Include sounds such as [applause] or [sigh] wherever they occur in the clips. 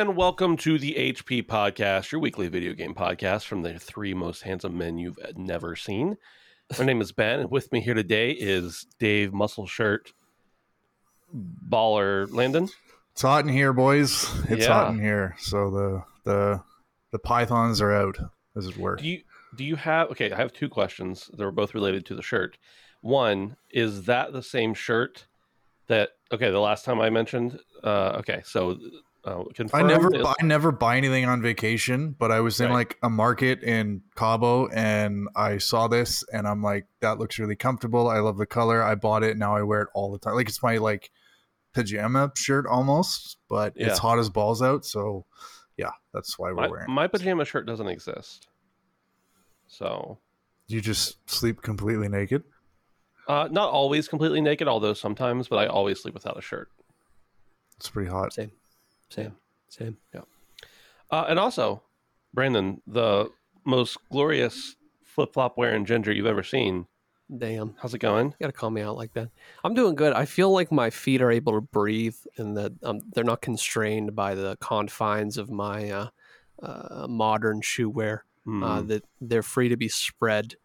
And welcome to the HP Podcast, your weekly video game podcast from the three most handsome men you've never seen. My name is Ben, and with me here today is Dave Muscle Shirt Baller Landon. It's hot in here, boys. It's Yeah. hot in here. So the the the pythons are out, as it were. Do you do you have okay? I have two questions. They're both related to the shirt. One is that the same shirt that okay? The last time I mentioned. Uh, okay, so uh, I never is- I never buy anything on vacation, but I was in Right. like a market in Cabo and I saw this and I'm like, that looks really comfortable. I love the color. I bought it. Now I wear it all the time. Like it's my like pajama shirt almost, but Yeah. it's hot as balls out. So yeah, that's why we're my, wearing. it. my pajama shirt doesn't exist. So You just sleep completely naked. Uh, not always completely naked, although sometimes, but I always sleep without a shirt. It's pretty hot. Same, same, same. Uh, and also, Brandon, the most glorious flip flop wearing ginger you've ever seen. Damn, How's it going? you gotta call me out like that. I'm doing good. I feel like my feet are able to breathe, and that um, they're not constrained by the confines of my uh, uh, modern shoe wear. Uh, that they're free to be spread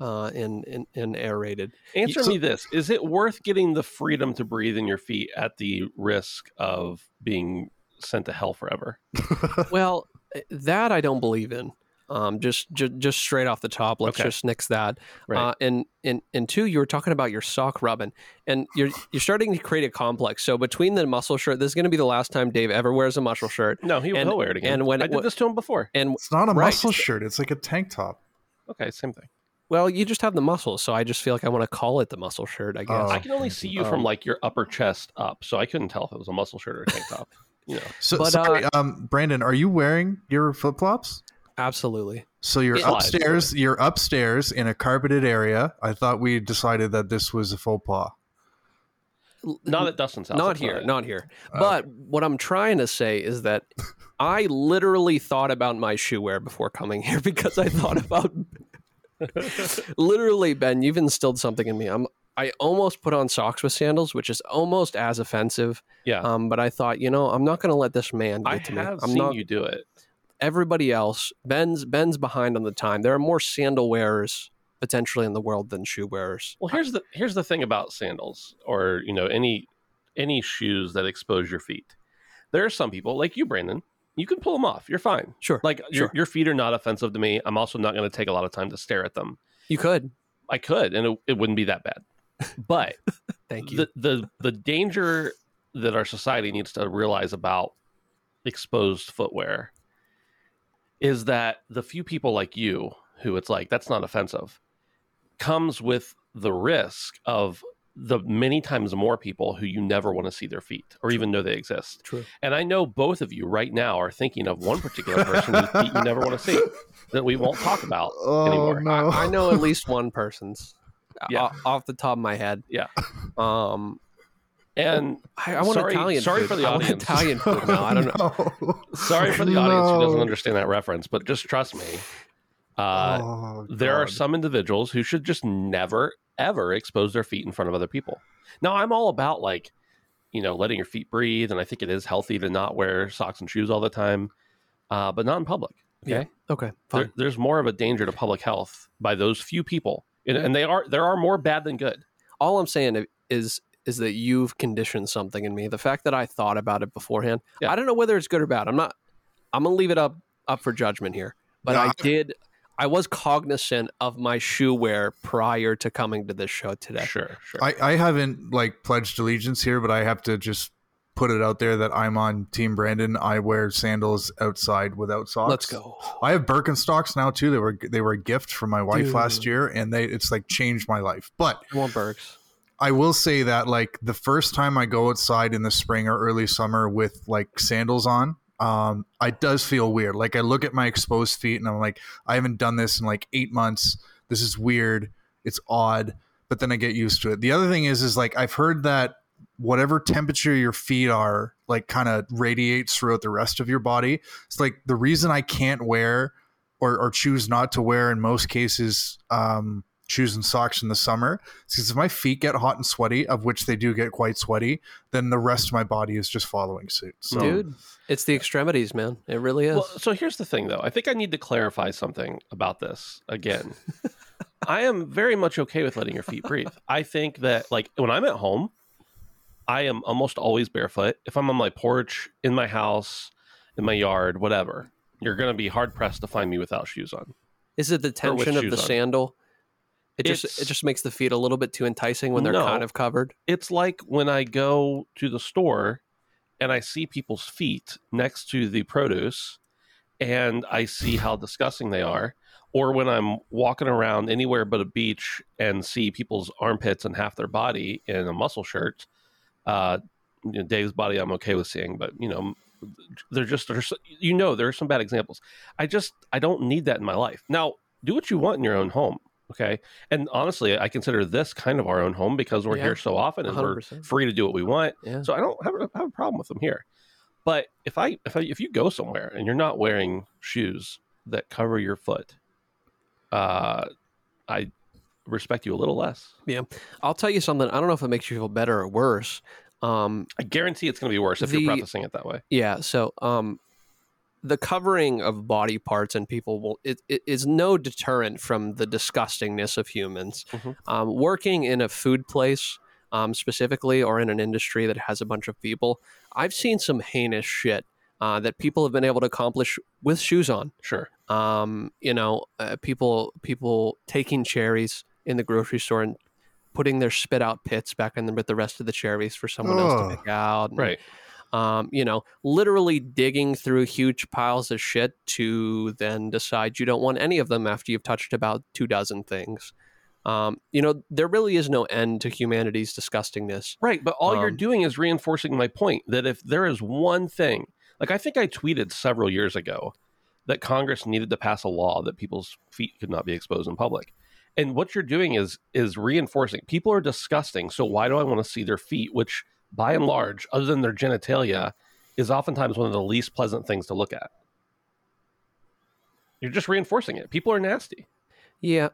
uh, and, and and aerated. Answer so- me this: Is it worth getting the freedom to breathe in your feet at the risk of being sent to hell forever? [laughs] well, eh, that I don't believe in. Um, just, just just straight off the top, let's Okay. just nix that. Right. Uh, and and and two, you were talking about your sock rubbing, and you're you're starting to create a complex. So between the muscle shirt, this is going to be the last time Dave ever wears a muscle shirt. no, he and- will wear it again. and when- I did this to him before. And It's not a Right. muscle shirt. It's like a tank top. Okay, same thing. well, you just have the muscles, so I just feel like I want to call it the muscle shirt. I guess. Oh. I can only see you from Um, like your upper chest up, so I couldn't tell if it was a muscle shirt or a tank top. [laughs] You know, So But, sorry, um, Brandon, are you wearing your flip flops? Absolutely. So you're It slides. upstairs. You're upstairs in a carpeted area. I thought we decided that this was a faux pas. L- not at Dustin's house. not here, it. not here. Uh, But what I'm trying to say is that [laughs] I literally thought about my shoe wear before coming here [laughs] because I thought about [laughs] literally Ben, you've instilled something in me. I'm I almost put on socks with sandals, which is almost as offensive. Yeah. Um, but I thought, you know, I'm not going to let this man get I to me. have I'm seen not you do it. everybody else. Ben's Ben's behind on the time. There are more sandal wearers potentially in the world than shoe wearers. Well, here's the here's the thing about sandals, or you know, any any shoes that expose your feet. There are some people like you, Brandon. You can pull them off. You're fine. Sure. Like your your feet are not offensive to me. I'm also not going to take a lot of time to stare at them. You could. I could, and it, it wouldn't be that bad. But [laughs] Thank you. the the the danger that our society needs to realize about exposed footwear is that the few people like you who it's like that's not offensive comes with the risk of the many times more people who you never want to see their feet or even know they exist. True. And I know both of you right now are thinking of one particular person whose feet you never want to see that we won't talk about [laughs] Oh anymore. no! I know at least one person's. Yeah. o- off the top of my head. Yeah. Um, And I, I want Sorry- Italian. sorry food. for the I want audience. Italian food now. I don't know. [laughs] know. sorry for the audience who doesn't understand that reference, but just trust me. Uh, Oh, there are some individuals who should just never ever expose their feet in front of other people. Now, I'm all about like, you know, letting your feet breathe, and I think it is healthy to not wear socks and shoes all the time, uh, but not in public. Okay, Yeah. Okay. There, there's more of a danger to public health by those few people, and, and they are there are more bad than good. All I'm saying is is that you've conditioned something in me. The fact that I thought about it beforehand. Yeah. I don't know whether it's good or bad. I'm not. I'm gonna leave it up up for judgment here. But Yeah, I I- did. I was cognizant of my shoe wear prior to coming to this show today. Sure, sure. I, I haven't like pledged allegiance here, but I have to just put it out there that I'm on Team Brandon. I wear sandals outside without socks. Let's go. I have Birkenstocks now too. They were they were a gift from my wife Dude. last year, and they it's like changed my life. But Warburgs. I will say that like the first time I go outside in the spring or early summer with like sandals on, um, it does feel weird. Like I look at my exposed feet and I'm like, I haven't done this in like eight months. This is weird. It's odd, but then I get used to it. The other thing is, is like I've heard that whatever temperature your feet are, like kind of radiates throughout the rest of your body. It's like the reason I can't wear or, or choose not to wear in most cases um, shoes and socks in the summer because if my feet get hot and sweaty, of which they do get quite sweaty, then the rest of my body is just following suit. So, Dude, it's the extremities, man. It really is. Well, so here's the thing, though. I think I need to clarify something about this again. [laughs] I am very much okay with letting your feet breathe. I think that, like, when I'm at home, I am almost always barefoot. If I'm on my porch, in my house, in my yard, whatever, you're going to be hard pressed to find me without shoes on. is it the tension of the on. sandal? It just it just makes the feet a little bit too enticing when they're No. kind of covered. It's like when I go to the store and I see people's feet next to the produce and I see how disgusting they are. Or when I'm walking around anywhere but a beach and see people's armpits and half their body in a muscle shirt. Uh, you know, Dave's body I'm okay with seeing, but you know, they're just there's you know there are some bad examples. I just I don't need that in my life. Now, do what you want in your own home, okay? And honestly, I consider this kind of our own home because we're Yeah. here so often and we're free to do what we want. Yeah. So I don't have a, have a problem with them here. But if I if I if you go somewhere and you're not wearing shoes that cover your foot, uh, I respect you a little less. Yeah. I'll tell you something. I don't know if it makes you feel better or worse. Um, I guarantee it's going to be worse if The- you're prefacing it that way. yeah. So, um, the covering of body parts and people will it, it is no deterrent from the disgustingness of humans. Mhm. Um, working in a food place, um, specifically, or in an industry that has a bunch of people, I've seen some heinous shit uh, that people have been able to accomplish with shoes on. Sure. um, you know, uh, people people taking cherries in the grocery store and putting their spit out pits back in the, with the rest of the cherries for someone else to pick out. and, Right. Um, you know, literally digging through huge piles of shit to then decide you don't want any of them after you've touched about two dozen things. Um, you know, there really is no end to humanity's disgustingness. Right, but all you're Um, doing is reinforcing my point that if there is one thing, like I think I tweeted several years ago that Congress needed to pass a law that people's feet could not be exposed in public. And what you're doing is is reinforcing people are disgusting, so why do I want to see their feet, which by and large, other than their genitalia, is oftentimes one of the least pleasant things to look at. You're just reinforcing it. People are nasty. Yeah.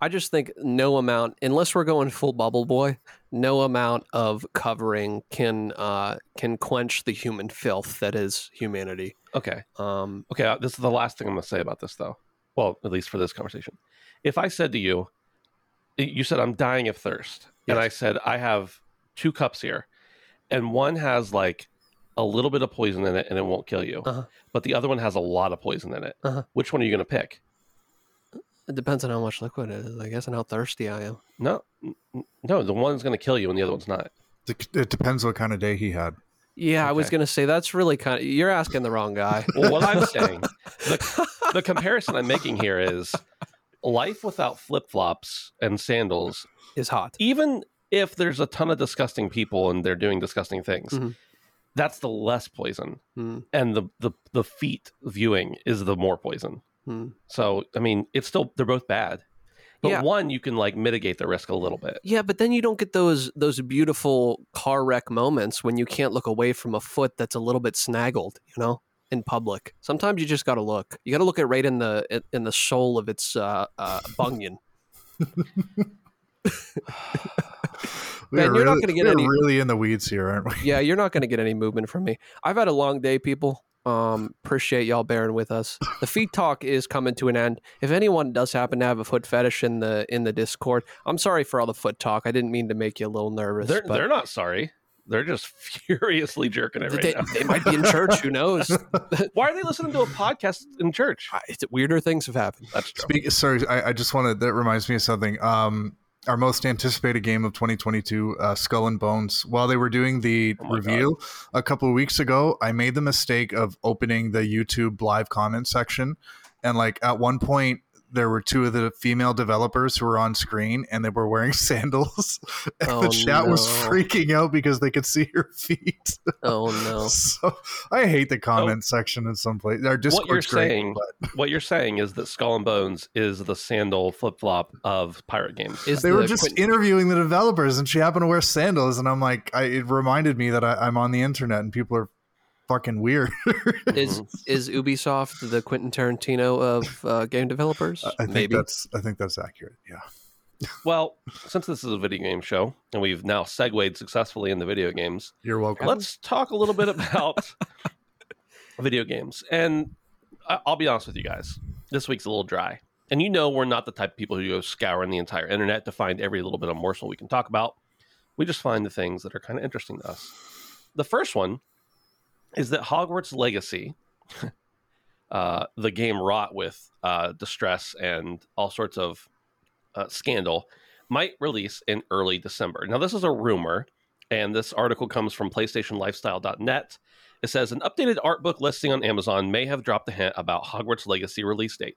I just think no amount, unless we're going full bubble boy, no amount of covering can uh, can quench the human filth that is humanity. Okay. Um, Okay, uh, this is the last thing I'm going to say about this, though. Well, at least for this conversation. If I said to you, you said, I'm dying of thirst. And I said, I have two cups here, and one has like a little bit of poison in it and it won't kill you. Uh-huh. But the other one has a lot of poison in it. Uh-huh. Which one are you going to pick? it depends on how much liquid it is, I guess, and how thirsty I am. No, n- n- no, the one's going to kill you and the other one's not. It it depends what kind of day he had. Yeah, I was gonna say that's really kind of you're asking the wrong guy. Well, what I'm saying, [laughs] the, the comparison I'm making here is life without flip flops and sandals is hot. even if there's a ton of disgusting people and they're doing disgusting things, Mhm. that's the less poison, Hmm, and the, the the feet viewing is the more poison. hmm. So I mean, it's still they're both bad, but Yeah. one you can like mitigate the risk a little bit. Yeah, but then you don't get those those beautiful car wreck moments when you can't look away from a foot that's a little bit snaggled, you know, in public. Sometimes you just got to look. You got to look it right in the in the sole of its uh, uh, [laughs] bunion. [sighs] We Ben, are you're not really, gonna get any- really in the weeds here, aren't we? Yeah, you're not going [laughs] to get any movement from me. I've had a long day, people. Um, appreciate y'all bearing with us. The feet talk is coming to an end. If anyone does happen to have a foot fetish in the in the Discord, I'm sorry for all the foot talk. I didn't mean to make you a little nervous. They're but they're not sorry. They're just [laughs] furiously jerking it right they, now. they might be in church. Who knows? [laughs] Why are they listening to a podcast in church? I- it's, weirder things have happened. That's true. Speak, sorry, I, I just wanted that reminds me of something. Um, our most anticipated game of 2022, uh, Skull and Bones. While they were doing the Oh my review a couple of weeks ago, I made the mistake of opening the YouTube live comment section, and like at one point, there were two of the female developers who were on screen and they were wearing [laughs] sandals. [laughs] And Oh, the chat was freaking out because they could see her feet. [laughs] Oh no. so I hate the oh. comment section in some place. Our what you're great, saying, but what you're saying is that Skull and Bones is the sandal flip flop of pirate games. Is they were just Quentin- interviewing the developers and she happened to wear sandals and I'm like, I, it reminded me that I, I'm on the internet and people are fucking weird. [laughs] is is Ubisoft the Quentin Tarantino of uh, game developers? I think Maybe. that's I think that's accurate. Yeah. well, since this is a video game show and we've now segued successfully into video games, You're welcome. let's talk a little bit about [laughs] video games. And I- I'll be honest with you guys, this week's a little dry. And you know, we're not the type of people who go scouring the entire internet to find every little bit of morsel we can talk about. We just find the things that are kind of interesting to us. The first one is that Hogwarts Legacy, [laughs] uh, the game wrought with uh, distress and all sorts of uh, scandal, might release in early December. Now, this is a rumor, and this article comes from PlayStationLifestyle.net. It says an updated art book listing on Amazon may have dropped a hint about Hogwarts Legacy release date.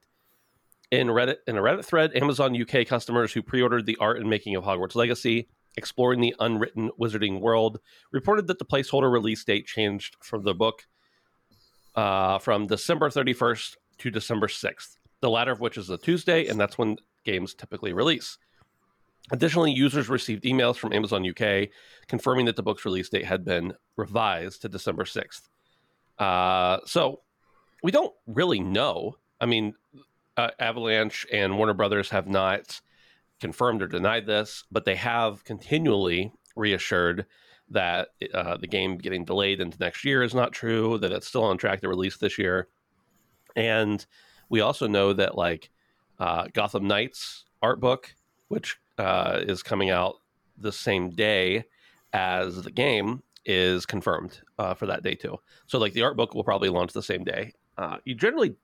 In Reddit, in a Reddit thread, Amazon UK customers who pre-ordered the art and making of Hogwarts Legacy, exploring the unwritten wizarding world, reported that the placeholder release date changed from the book uh, from December 31st to December 6th, the latter of which is a Tuesday, and that's when games typically release. Additionally, users received emails from Amazon UK confirming that the book's release date had been revised to December 6th. Uh, so we don't really know. I mean, uh, Avalanche and Warner Brothers have not confirmed or denied this, but they have continually reassured that uh, the game getting delayed into next year is not true, that it's still on track to release this year. And we also know that, like, uh, Gotham Knights art book, which uh, is coming out the same day as the game, is confirmed uh, for that day too. So, like, the art book will probably launch the same day. Uh, you generally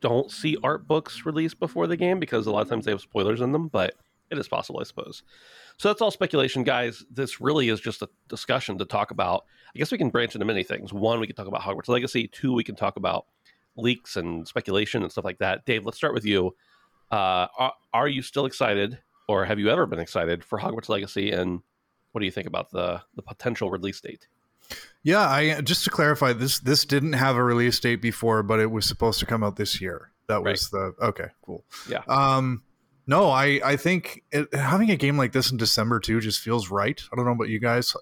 don't see art books released before the game because a lot of times they have spoilers in them, but it is possible, I suppose. So that's all speculation, guys. This really is just a discussion to talk about. I guess we can branch into many things. One, we can talk about Hogwarts Legacy. Two, we can talk about leaks and speculation and stuff like that. Dave, let's start with you. Uh, are, are you still excited, or have you ever been excited for Hogwarts Legacy? And what do you think about the the potential release date? Yeah, I just to clarify this this didn't have a release date before, but it was supposed to come out this year. That was the okay, cool. Yeah. Um no, I I think it, having a game like this in December too just feels right. I don't know about you guys.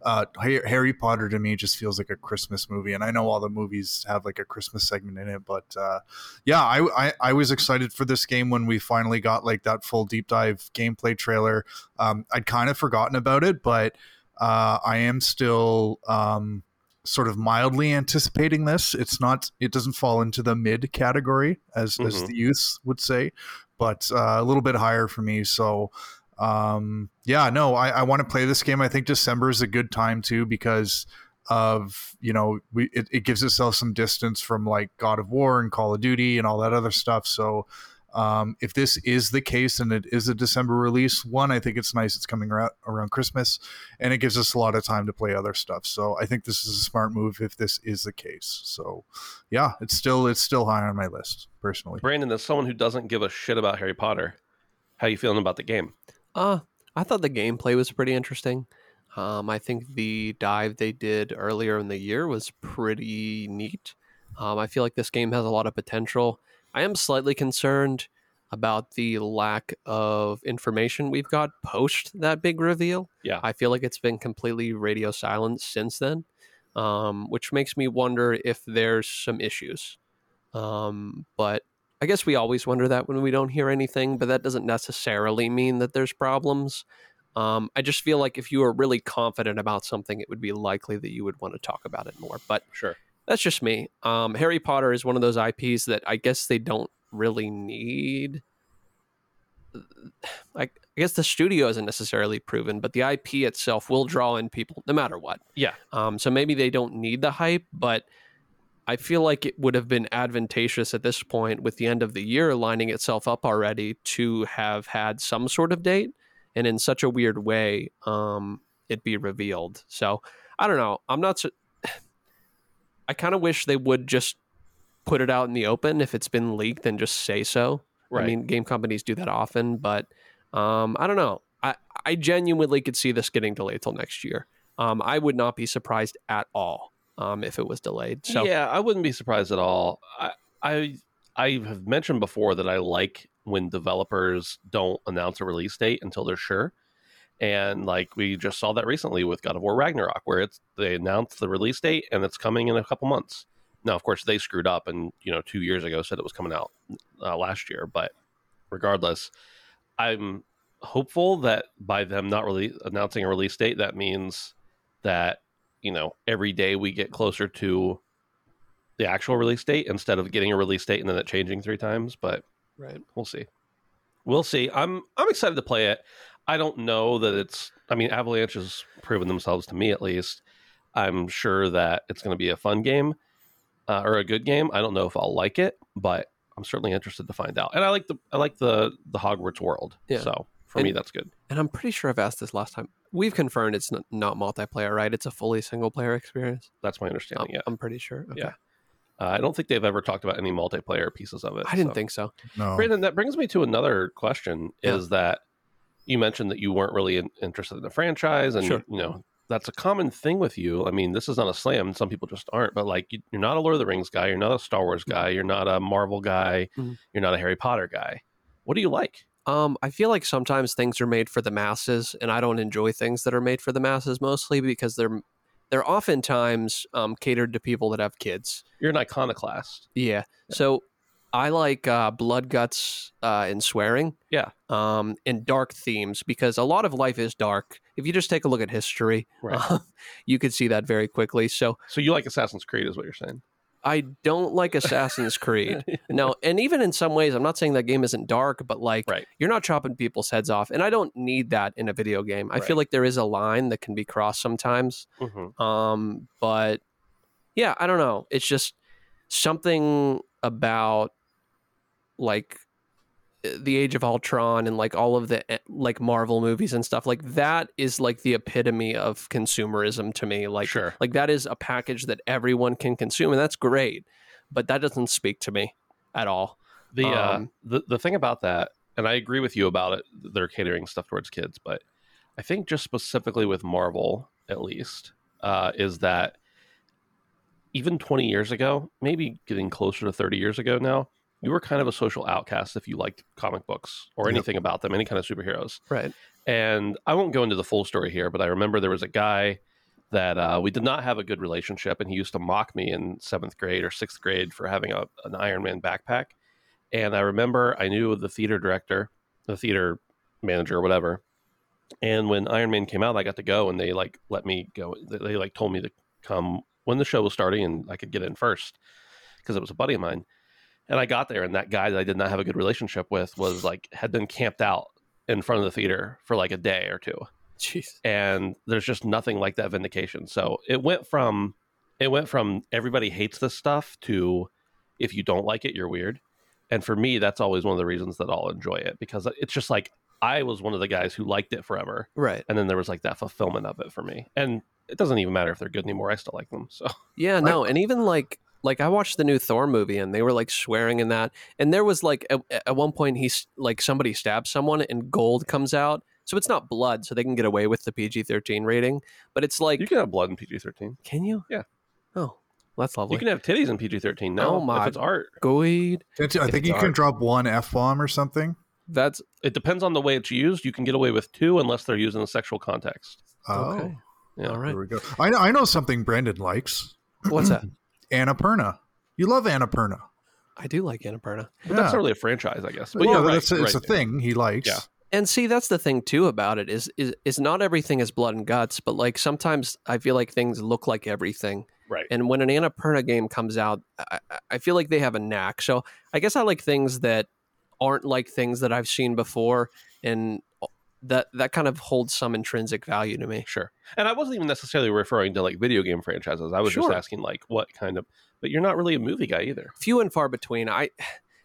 Uh Harry Potter to me just feels like a Christmas movie and I know all the movies have like a Christmas segment in it, but uh yeah, I I, I was excited for this game when we finally got like that full deep dive gameplay trailer. Um I'd kind of forgotten about it, but uh, I am still um, sort of mildly anticipating this. It's not. It doesn't fall into the mid category as as Mhm. the youth would say, but uh, a little bit higher for me. So. Um, yeah, no, I, I want to play this game. I think December is a good time too because of you know we it, it gives itself some distance from like God of War and Call of Duty and all that other stuff. So um, if this is the case and it is a December release, one, I think it's nice it's coming around, around Christmas and it gives us a lot of time to play other stuff. So I think this is a smart move if this is the case. So yeah, it's still it's still high on my list personally. Brandon, as someone who doesn't give a shit about Harry Potter, how you feeling about the game? Uh, I thought the gameplay was pretty interesting. Um, I think the dive they did earlier in the year was pretty neat. Um, I feel like this game has a lot of potential. I am slightly concerned about the lack of information we've got post that big reveal. Yeah. I feel like it's been completely radio silent since then, um, which makes me wonder if there's some issues. Um, but I guess we always wonder that when we don't hear anything, but that doesn't necessarily mean that there's problems. Um, I just feel like if you were really confident about something, it would be likely that you would want to talk about it more. But Sure. That's just me. Um, Harry Potter is one of those IPs that I guess they don't really need. I, I guess the studio isn't necessarily proven, but the IP itself will draw in people no matter what. Yeah. Um, so maybe they don't need the hype, but I feel like it would have been advantageous at this point with the end of the year lining itself up already to have had some sort of date and in such a weird way um, it be revealed. So I don't know. I'm not so. I kind of wish they would just put it out in the open if it's been leaked and just say so I mean, game companies do that often, but um, I don't know. I, I genuinely could see this getting delayed till next year. Um, I would not be surprised at all um, if it was delayed. So yeah, I wouldn't be surprised at all. I, I I have mentioned before that I like when developers don't announce a release date until they're sure. And like we just saw that recently with God of War Ragnarok, where it's they announced the release date and it's coming in a couple months. Now, of course, they screwed up and you know two years ago said it was coming out uh, last year. But regardless, I'm hopeful that by them not really announcing a release date, that means that you know every day we get closer to the actual release date instead of getting a release date and then it changing three times. But right. we'll see. We'll see. I'm I'm excited to play it. I don't know that it's. I mean, Avalanche has proven themselves to me at least. I'm sure that it's going to be a fun game uh, or a good game. I don't know if I'll like it, but I'm certainly interested to find out. And I like the I like the the Hogwarts world. Yeah. So for me, that's good. And I'm pretty sure I've asked this last time. We've confirmed it's not, not multiplayer, right? It's a fully single player experience. That's my Um, understanding. yeah. I'm pretty sure. Okay. Yeah. Uh, I don't think they've ever talked about any multiplayer pieces of it. I didn't so. think so. No. Brandon, that brings me to another question: Yeah. Is that you mentioned that you weren't really in, interested in the franchise, and Sure. you know that's a common thing with you. I mean, this is not a slam; some people just aren't. But like, you, you're not a Lord of the Rings guy, you're not a Star Wars guy, you're not a Marvel guy, Mhm. you're not a Harry Potter guy. What do you like? Um, I feel like sometimes things are made for the masses, and I don't enjoy things that are made for the masses mostly because they're they're oftentimes um, catered to people that have kids. You're an iconoclast. Yeah. So I like uh, blood, guts, uh, and swearing. Yeah. Um, and dark themes because a lot of life is dark. If you just take a look at history, Right. [laughs] you could see that very quickly. So So you like Assassin's Creed, is what you're saying? I don't like Assassin's Creed. [laughs] No, and even in some ways, I'm not saying that game isn't dark, but like Right. you're not chopping people's heads off, and I don't need that in a video game. I feel like there is a line that can be crossed sometimes. hmm Um, but yeah, I don't know. It's just something about like uh, the Age of Ultron and like all of the eh, like Marvel movies and stuff like that is like the epitome of consumerism to me. Like sure. like that is a package that everyone can consume, and that's great. But that doesn't speak to me at all. The uh, Um, the the thing about that, and I agree with you about it. They're catering stuff towards kids, but I think just specifically with Marvel, at least, uh, is that even 20 years ago, maybe getting closer to 30 years ago now, you were kind of a social outcast if you liked comic books or Yep. anything about them, any kind of superheroes. Right. And I won't go into the full story here, but I remember there was a guy that uh, we did not have a good relationship, and he used to mock me in seventh grade or sixth grade for having a, an Iron Man backpack. And I remember I knew the theater director, the theater manager, or whatever. And when Iron Man came out, I got to go, and they like let me go. They, they like told me to come when the show was starting, and I could get in first because it was a buddy of mine. And I got there, and that guy that I did not have a good relationship with was [laughs] like had been camped out in front of the theater for like a day or two. Jeez. and there's just nothing like that vindication. So it went from it went from everybody hates this stuff to if you don't like it you're weird. And for me that's always one of the reasons that i'll enjoy it because it's just like i was one of the guys who liked it forever. Right. and then there was like that fulfillment of it for me. And it doesn't even matter if they're good anymore. I still like them so. Yeah, [laughs] no, and even like like I watched the new Thor movie and they were like swearing in that, and there was like at, at one point he's like somebody stabs someone and gold comes out, so it's not blood, so they can get away with the PG thirteen rating, but it's like you can have blood in pg-13 can you? Yeah. Oh, that's lovely. you can have titties in pg-13 no Oh my if it's art Good. I think it's you can drop one f bomb or something. That's it depends on the way it's used you can get away with two unless they're used in a sexual context Oh, okay. Yeah. All right. there we go. I know, I know something Brandon likes. What's that? [clears throat] Annapurna. You love Annapurna. I do like Annapurna. but that's not really a franchise i guess but Well, yeah right, that's it's right. a thing he likes. Yeah. And see, that's the thing too about it is is is not everything is blood and guts, but like sometimes I feel like things look like everything. right And when an Annapurna game comes out, I, I- I feel like they have a knack. So I guess I like things that aren't like things that I've seen before, and that that kind of holds some intrinsic value to me. Sure. And I wasn't even necessarily referring to like video game franchises. I was Sure. just asking like what kind of but you're not really a movie guy either. Few and far between. I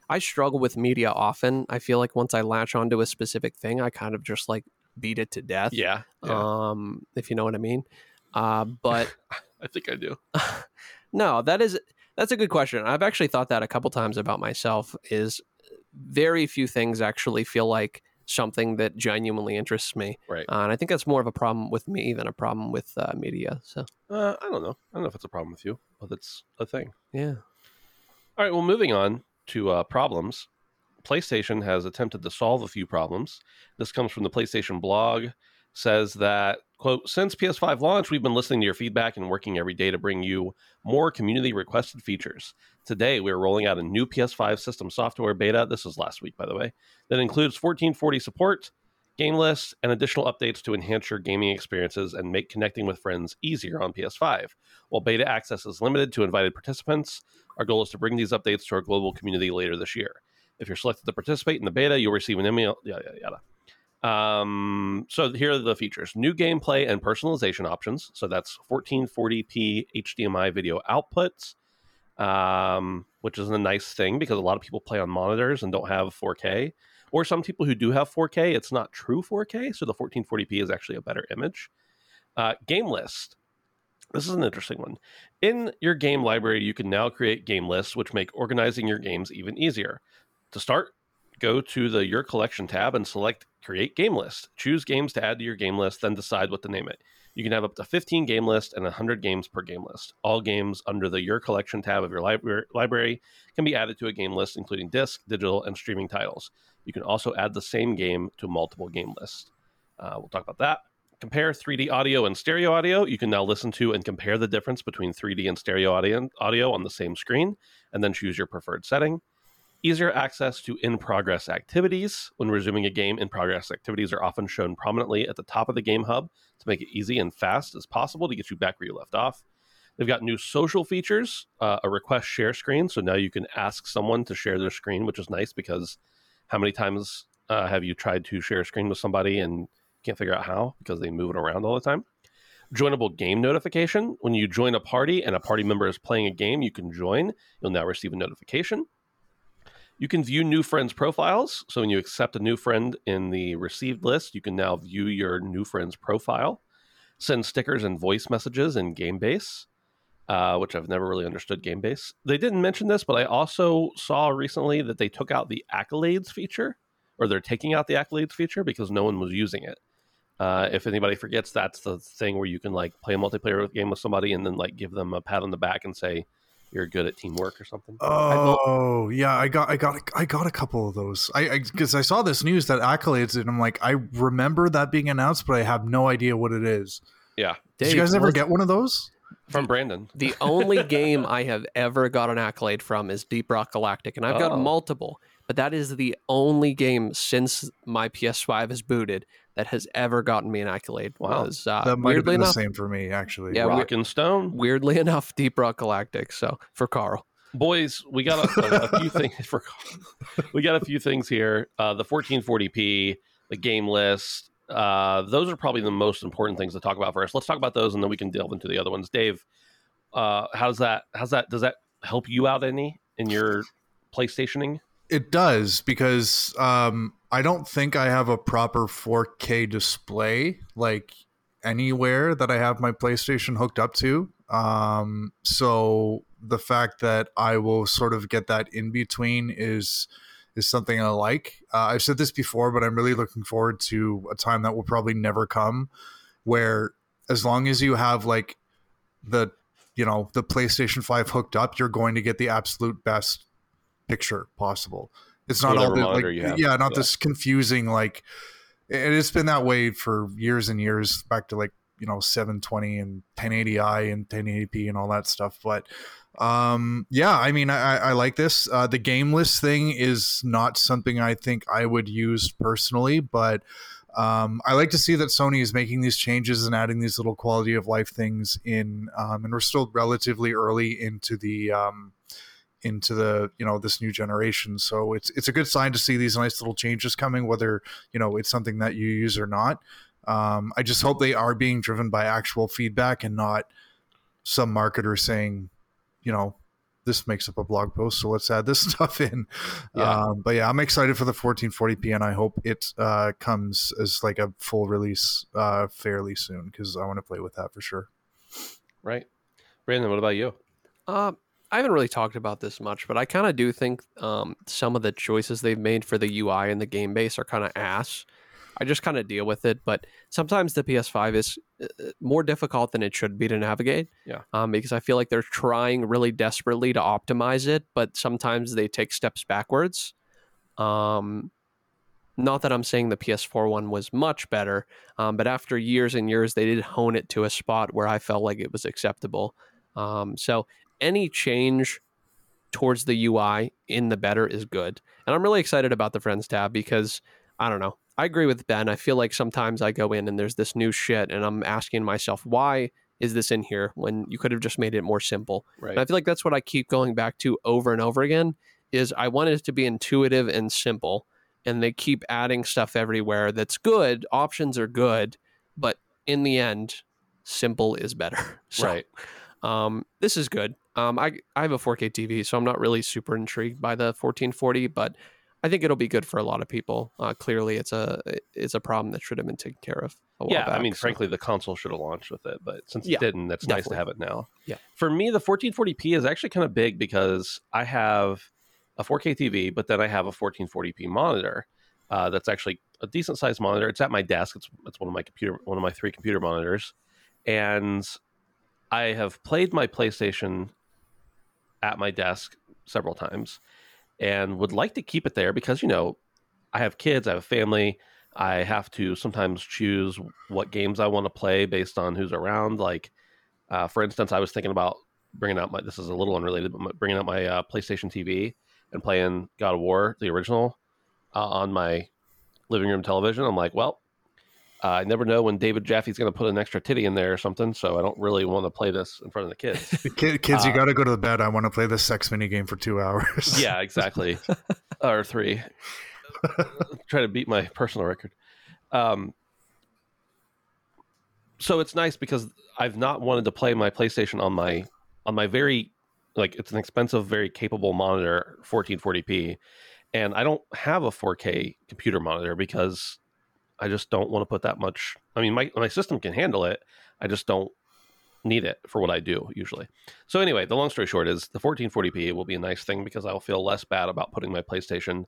I struggle with media often. I feel like once I latch onto a specific thing, I kind of just like beat it to death. Yeah. yeah. Um, if you know what I mean. Uh, but [laughs] I think I do. [laughs] no, that is that's a good question. I've actually thought that a couple times about myself. Is very few things actually feel like something that genuinely interests me. Right. Uh, and I think that's more of a problem with me than a problem with uh, media. So Uh, I don't know. I don't know if it's a problem with you, but it's a thing. yeah, All right. Well, moving on to uh, problems. PlayStation has attempted to solve a few problems. This comes from the PlayStation blog. Says that quote since PS5 launch, we've been listening to your feedback and working every day to bring you more community requested features. Today, we're rolling out a new PS5 system software beta. This was last week, by the way, that includes 1440 support, game lists, and additional updates to enhance your gaming experiences and make connecting with friends easier on PS5. While beta access is limited to invited participants, our goal is to bring these updates to our global community later this year. If you're selected to participate in the beta, you'll receive an email. Yada yada yada. Um, so here are the features: new gameplay and personalization options. So that's 1440p HDMI video outputs, um, which is a nice thing because a lot of people play on monitors and don't have 4K. Or some people who do have 4K, it's not true 4K, so the 1440p is actually a better image. Uh, game list. This is an interesting one. In your game library, you can now create game lists, which make organizing your games even easier. To start, go to the Your Collection tab and select Create Game List. Choose games to add to your game list, then decide what to name it. You can have up to 15 game lists and 100 games per game list. All games under the Your Collection tab of your libra- library can be added to a game list, including disc, digital, and streaming titles. You can also add the same game to multiple game lists. Uh, we'll talk about that. Compare 3D audio and stereo audio. You can now listen to and compare the difference between 3D and stereo audio on the same screen, and then choose your preferred setting. Easier access to in progress activities. When resuming a game, in progress activities are often shown prominently at the top of the game hub to make it easy and fast as possible to get you back where you left off. They've got new social features, uh, a request share screen. So now you can ask someone to share their screen, which is nice because how many times uh, have you tried to share a screen with somebody and can't figure out how because they move it around all the time? Joinable game notification. When you join a party and a party member is playing a game, you can join. You'll now receive a notification. You can view new friends' profiles. So when you accept a new friend in the received list, you can now view your new friend's profile. Send stickers and voice messages in GameBase, uh, which I've never really understood GameBase. They didn't mention this, but I also saw recently that they took out the accolades feature, or they're taking out the accolades feature because no one was using it. Uh, if anybody forgets, that's the thing where you can like play a multiplayer game with somebody and then like give them a pat on the back and say you're good at teamwork or something. Oh yeah, I got I got I got a couple of those. I because I, saw this news that accolades and I'm like I remember that being announced, but I have no idea what it is. Yeah, Did you guys ever get one of those? from Brandon. The only [laughs] game I have ever got an accolade from is Deep Rock Galactic, and I've got Oh. multiple, but that is the only game since my PS5 is booted that has ever gotten me an accolade. Wow. Was, uh, That might have weirdly been the same for me actually. Yeah, Rock and Stone. weirdly enough, Deep Rock Galactic. So for Karl, boys we got a, a [laughs] few things for we got a few things here uh, the 1440p the game list uh, those are probably the most important things to talk about first let's talk about those and then we can delve into the other ones dave uh, how's that how's that does that help you out any in your playstationing It does because um, I don't think I have a proper 4K display like anywhere that I have my PlayStation hooked up to. Um, so the fact that I will sort of get that in between is is something I like. Uh, I've said this before, but I'm really looking forward to a time that will probably never come, where as long as you have like the you know the PlayStation 5 hooked up, you're going to get the absolute best picture possible. It's not all the, like yeah, not Yeah. this confusing like and it's been that way for years and years back to like you know 720 and 1080i and 1080p and all that stuff but um yeah i mean i i like this uh the game list thing is not something i think i would use personally but um, I like to see that Sony is making these changes and adding these little quality of life things in, um, and we're still relatively early into the um, into the you know this new generation. So it's it's a good sign to see these nice little changes coming, whether you know it's something that you use or not. Um, I just hope they are being driven by actual feedback and not some marketer saying, you know, this makes up a blog post, so let's add this [laughs] stuff in. Yeah. Um, but yeah, I'm excited for the 1440p, and I hope it uh, comes as like a full release uh, fairly soon because I want to play with that for sure. right brandon what about you uh, I haven't really talked about this much, but I kind of do think um, some of the choices they've made for the UI and the game base are kind of ass. I just kind of deal with it, but sometimes the PS5 is uh, more difficult than it should be to navigate. Yeah. Um, because I feel like they're trying really desperately to optimize it, but sometimes they take steps backwards. Um, not that I'm saying the PS4 one was much better, um, but after years and years, they did hone it to a spot where I felt like it was acceptable. Um, so any change towards the UI in the better is good. And I'm really excited about the Friends tab because I don't know. I agree with Ben. I feel like sometimes I go in and there's this new shit and I'm asking myself, why is this in here when you could have just made it more simple? Right. And I feel like that's what I keep going back to over and over again is I want it to be intuitive and simple and they keep adding stuff everywhere that's good. Options are good, but in the end, simple is better. [laughs] So, right. um, this is good. Um, I I have a 4K TV, so I'm not really super intrigued by the 1440, but I think it'll be good for a lot of people. Uh, clearly, it's a it's a problem that should have been taken care of. A while Yeah, I mean, so- frankly, the console should have launched with it, but since Yeah, it didn't, that's nice to have it now. Yeah. For me, the 1440p is actually kind of big because I have a 4K TV, but then I have a 1440p monitor. Uh, that's actually a decent sized monitor. It's at my desk. It's it's one of my computer, one of my three computer monitors, and I have played my PlayStation at my desk several times, and would like to keep it there because you know I have kids, I have a family. I have to sometimes choose what games I want to play based on who's around. Like, uh, for instance, I was thinking about bringing out my. This is a little unrelated, but bringing out my uh, PlayStation TV and playing God of War, the original, uh, on my living room television. I'm like, well, uh, I never know when David Jaffe's going to put an extra titty in there or something, so I don't really want to play this in front of the kids. [laughs] Kid, kids, you Uh, got to go to the bed. I want to play this sex mini game for two hours. yeah, exactly. [laughs] or three. Try to beat my personal record. Um, so it's nice because I've not wanted to play my PlayStation on my on my very like it's an expensive, very capable monitor, 1440p, and I don't have a 4K computer monitor because I just don't want to put that much. I mean, my my system can handle it. I just don't need it for what I do usually. So anyway, the long story short is the 1440p will be a nice thing because I'll feel less bad about putting my PlayStation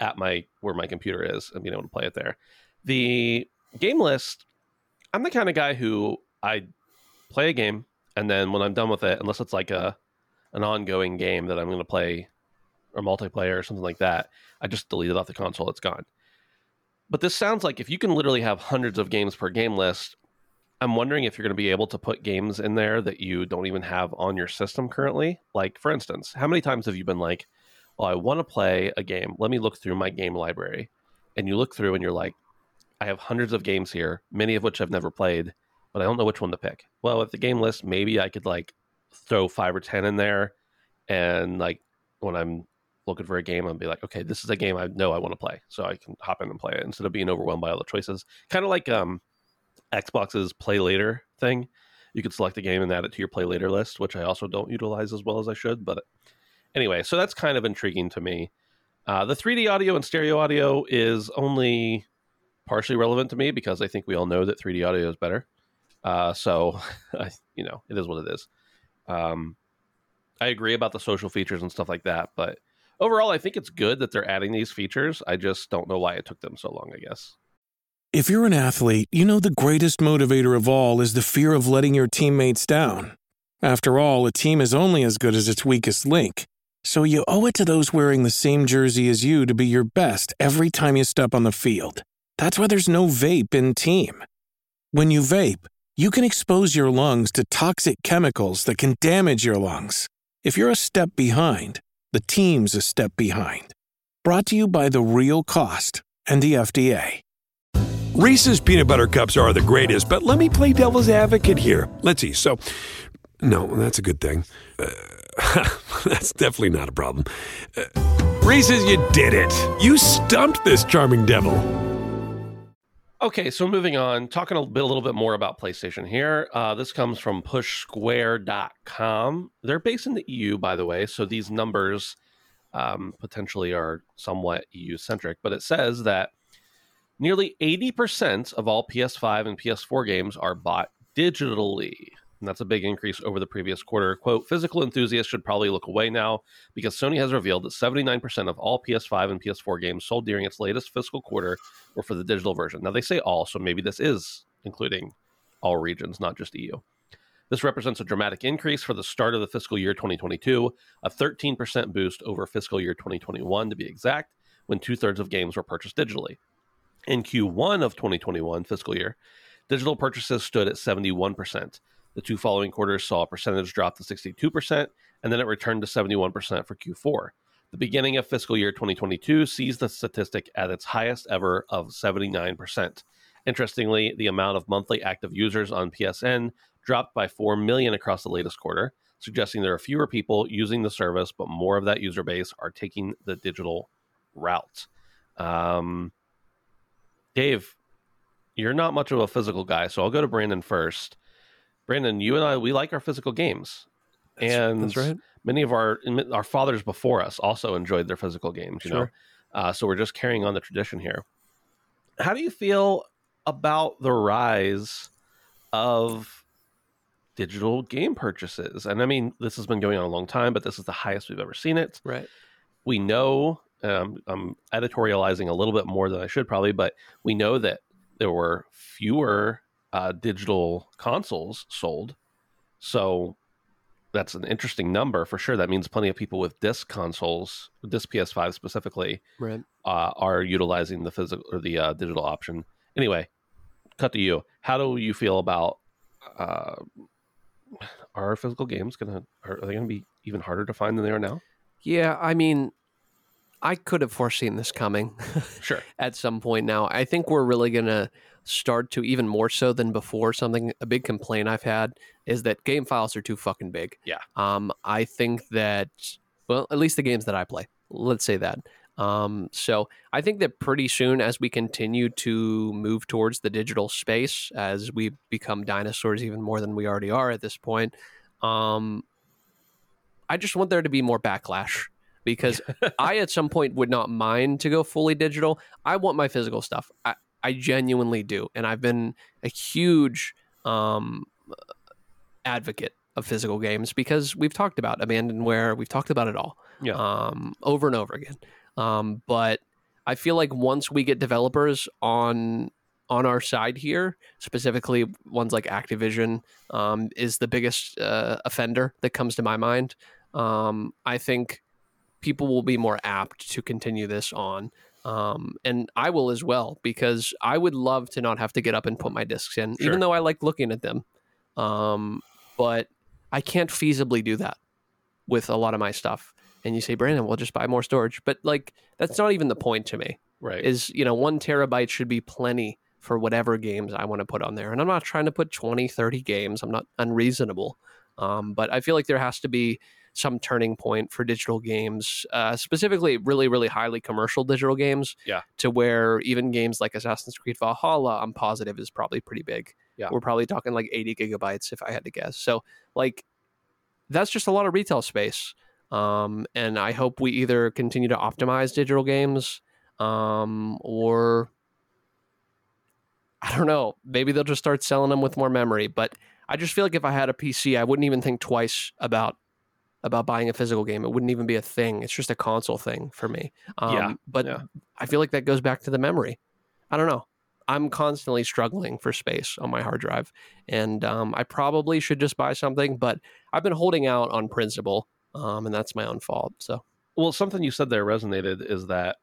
at my where my computer is and being able to play it there. The game list, I'm the kind of guy who I play a game and then when I'm done with it, unless it's like a an ongoing game that I'm going to play or multiplayer or something like that, I just delete it off the console. It's gone. But this sounds like if you can literally have hundreds of games per game list, I'm wondering if you're going to be able to put games in there that you don't even have on your system currently. Like, for instance, how many times have you been like, well, I want to play a game. Let me look through my game library. And you look through and you're like, I have hundreds of games here, many of which I've never played, but I don't know which one to pick. Well, with the game list, maybe I could like throw five or 10 in there. And like when I'm looking for a game, I'll be like, okay, this is a game I know I want to play. So I can hop in and play it instead of being overwhelmed by all the choices. Kind of like um, Xbox's play later thing. You could select a game and add it to your play later list, which I also don't utilize as well as I should. But anyway, so that's kind of intriguing to me. Uh, the 3D audio and stereo audio is only partially relevant to me because I think we all know that 3D audio is better. Uh, so, [laughs] you know, it is what it is. Um, I agree about the social features and stuff like that, but overall, I think it's good that they're adding these features. I just don't know why it took them so long. I guess. If you're an athlete, you know the greatest motivator of all is the fear of letting your teammates down. After all, a team is only as good as its weakest link. So you owe it to those wearing the same jersey as you to be your best every time you step on the field. That's why there's no vape in team. When you vape, you can expose your lungs to toxic chemicals that can damage your lungs. If you're a step behind, the team's a step behind. Brought to you by The Real Cost and the FDA. Reese's peanut butter cups are the greatest, but let me play devil's advocate here. Let's see. So, no, that's a good thing. Uh, [laughs] that's definitely not a problem. Uh, Reese's, you did it. You stumped this charming devil. Okay, so moving on, talking a, bit, a little bit more about PlayStation here. Uh, this comes from pushsquare.com. They're based in the EU, by the way, so these numbers um, potentially are somewhat EU centric, but it says that nearly 80% of all PS5 and PS4 games are bought digitally. And that's a big increase over the previous quarter. Quote, physical enthusiasts should probably look away now because Sony has revealed that 79% of all PS5 and PS4 games sold during its latest fiscal quarter were for the digital version. Now, they say all, so maybe this is including all regions, not just EU. This represents a dramatic increase for the start of the fiscal year 2022, a 13% boost over fiscal year 2021 to be exact, when two thirds of games were purchased digitally. In Q1 of 2021 fiscal year, digital purchases stood at 71%. The two following quarters saw a percentage drop to 62%, and then it returned to 71% for Q4. The beginning of fiscal year 2022 sees the statistic at its highest ever of 79%. Interestingly, the amount of monthly active users on PSN dropped by 4 million across the latest quarter, suggesting there are fewer people using the service, but more of that user base are taking the digital route. Um, Dave, you're not much of a physical guy, so I'll go to Brandon first. Brandon, you and I, we like our physical games, That's- and that's right. many of our our fathers before us also enjoyed their physical games. You know, uh, so we're just carrying on the tradition here. How do you feel about the rise of digital game purchases? And I mean, this has been going on a long time, but this is the highest we've ever seen it Right. we know um, I'm editorializing a little bit more than I should probably, but we know that there were fewer uh, digital consoles sold. So that's an interesting number for sure. That means plenty of people with disc consoles, disc PS5 specifically, Right. uh, are utilizing the physical or the uh, digital option. Anyway, cut to you. How do you feel about uh, are physical games gonna are they gonna be even harder to find than they are now? Yeah, I mean, I could have foreseen this coming [laughs] Sure. at some point now. I think we're really going to start to, even more so than before, something, a big complaint I've had is that game files are too fucking big. Yeah. Um, I think that, well, at least the games that I play, let's say that. Um, so I think that pretty soon, as we continue to move towards the digital space, as we become dinosaurs even more than we already are at this point, um, I just want there to be more backlash because [laughs] I at some point would not mind to go fully digital. I want my physical stuff. I, I genuinely do, and I've been a huge um, advocate of physical games because we've talked about abandonware. We've talked about it all Yeah. um, over and over again. Um, but I feel like once we get developers on on our side here, specifically ones like Activision, um, is the biggest uh, offender that comes to my mind. Um, I think people will be more apt to continue this on. Um, and I will as well because I would love to not have to get up and put my discs in, Sure. even though I like looking at them. Um, but I can't feasibly do that with a lot of my stuff. And you say, Brandon, we'll just buy more storage. But like, that's not even the point to me. Right. Is you know, one terabyte should be plenty for whatever games I want to put on there. And I'm not trying to put 20, 30 games. I'm not unreasonable. Um, but I feel like there has to be some turning point for digital games, uh, specifically really, really highly commercial digital games. Yeah. To where even games like Assassin's Creed Valhalla, I'm positive is probably pretty big. Yeah. We're probably talking like 80 gigabytes if I had to guess. So like that's just a lot of retail space. Um, and I hope we either continue to optimize digital games um, or I don't know. Maybe they'll just start selling them with more memory. But I just feel like if I had a PC, I wouldn't even think twice about about buying a physical game. It wouldn't even be a thing. It's just a console thing for me. Um, Yeah, But yeah. I feel like that goes back to the memory. I don't know. I'm constantly struggling for space on my hard drive, and um, I probably should just buy something. But I've been holding out on principle, um, and that's my own fault. So well, something you said there resonated is that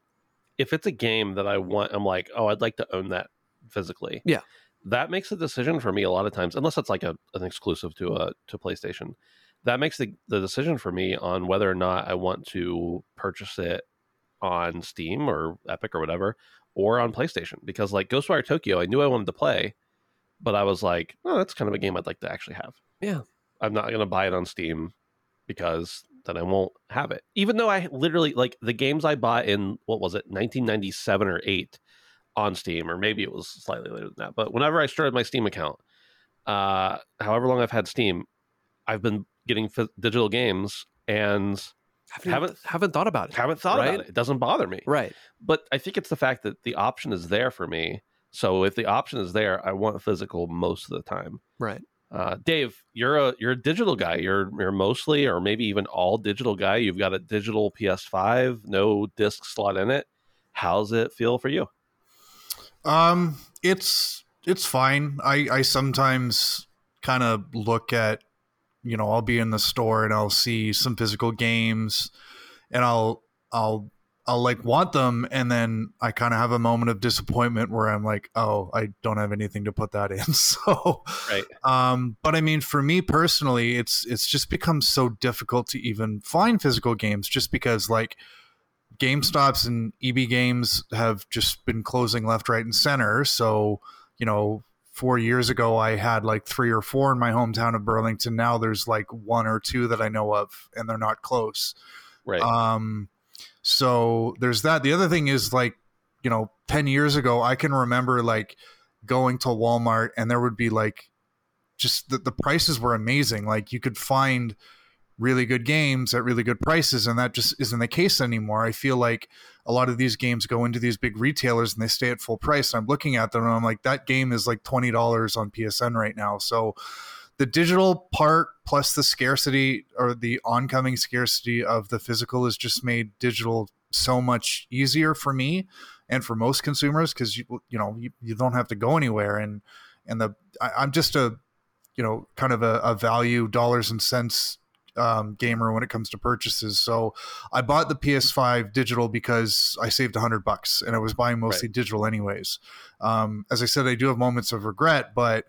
if it's a game that I want, I'm like, oh, I'd like to own that physically. Yeah. That makes a decision for me a lot of times, unless it's like a, an exclusive to a to PlayStation. That makes the, the decision for me on whether or not I want to purchase it on Steam or Epic or whatever, or on PlayStation. Because like Ghostwire Tokyo, I knew I wanted to play, but I was like, oh, that's kind of a game I'd like to actually have. Yeah. I'm not going to buy it on Steam because then I won't have it. Even though I literally like the games I bought in what was it, 1997 or 8 on Steam or maybe it was slightly later than that. But whenever I started my Steam account, uh however long I've had Steam, I've been getting f- digital games and haven't Haven't- haven't thought about it. haven't thought Right? about it. It doesn't bother me. Right. But I think it's the fact that the option is there for me. So if the option is there, I want physical most of the time. Right. Uh, Dave, you're a you're a digital guy. You're you're mostly or maybe even all digital guy. You've got a digital PS5, no disc slot in it. How's it feel for you? Um, it's it's fine. I I sometimes kind of look at, you know, I'll be in the store and I'll see some physical games, and I'll I'll I'll like want them, and then I kind of have a moment of disappointment where I'm like, oh, I don't have anything to put that in. [laughs] So, Right. um, but I mean, for me personally, it's it's just become so difficult to even find physical games, just because like GameStops and EB Games have just been closing left, right, and center. So, you know, four years ago, I had like three or four in my hometown of Burlington. Now there's like one or two that I know of, and they're not close. Right. Um, so there's that. The other thing is like, you know, 10 years ago, I can remember like going to Walmart and there would be like just the, the prices were amazing. Like you could find really good games at really good prices, and that just isn't the case anymore. I feel like a lot of these games go into these big retailers and they stay at full price. I'm looking at them and I'm like, that game is like $20 on PSN right now. So the digital part plus the scarcity or the oncoming scarcity of the physical has just made digital so much easier for me and for most consumers because you you know you, you don't have to go anywhere and and the I, I'm just a you know kind of a, a value dollars and cents um, gamer when it comes to purchases. So I bought the PS5 digital because I saved a hundred bucks and I was buying mostly digital anyways. Um, as I said, I do have moments of regret, but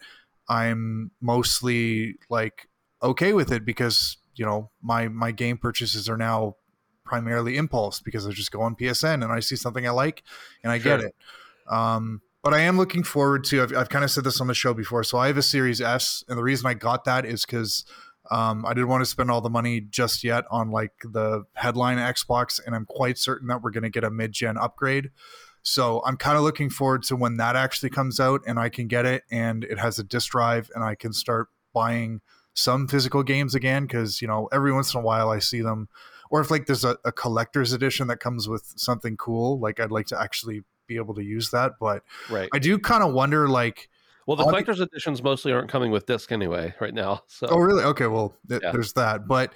I'm mostly like okay with it because you know my my game purchases are now primarily impulse because I just go on PSN and I see something I like and I get it. Um, but I am looking forward to. I've, I've kind of said this on the show before. So I have a Series S, and the reason I got that is because um, I didn't want to spend all the money just yet on like the headline Xbox, and I'm quite certain that we're going to get a mid-gen upgrade. So I'm kind of looking forward to when that actually comes out and I can get it, and it has a disk drive, and I can start buying some physical games again because you know every once in a while I see them, or if like there's a, a collector's edition that comes with something cool, like I'd like to actually be able to use that. But right. I do kind of wonder, like, Well, the I'll be- collector's editions mostly aren't coming with disc anyway right now. So oh really? Okay, well th- Yeah. there's that. But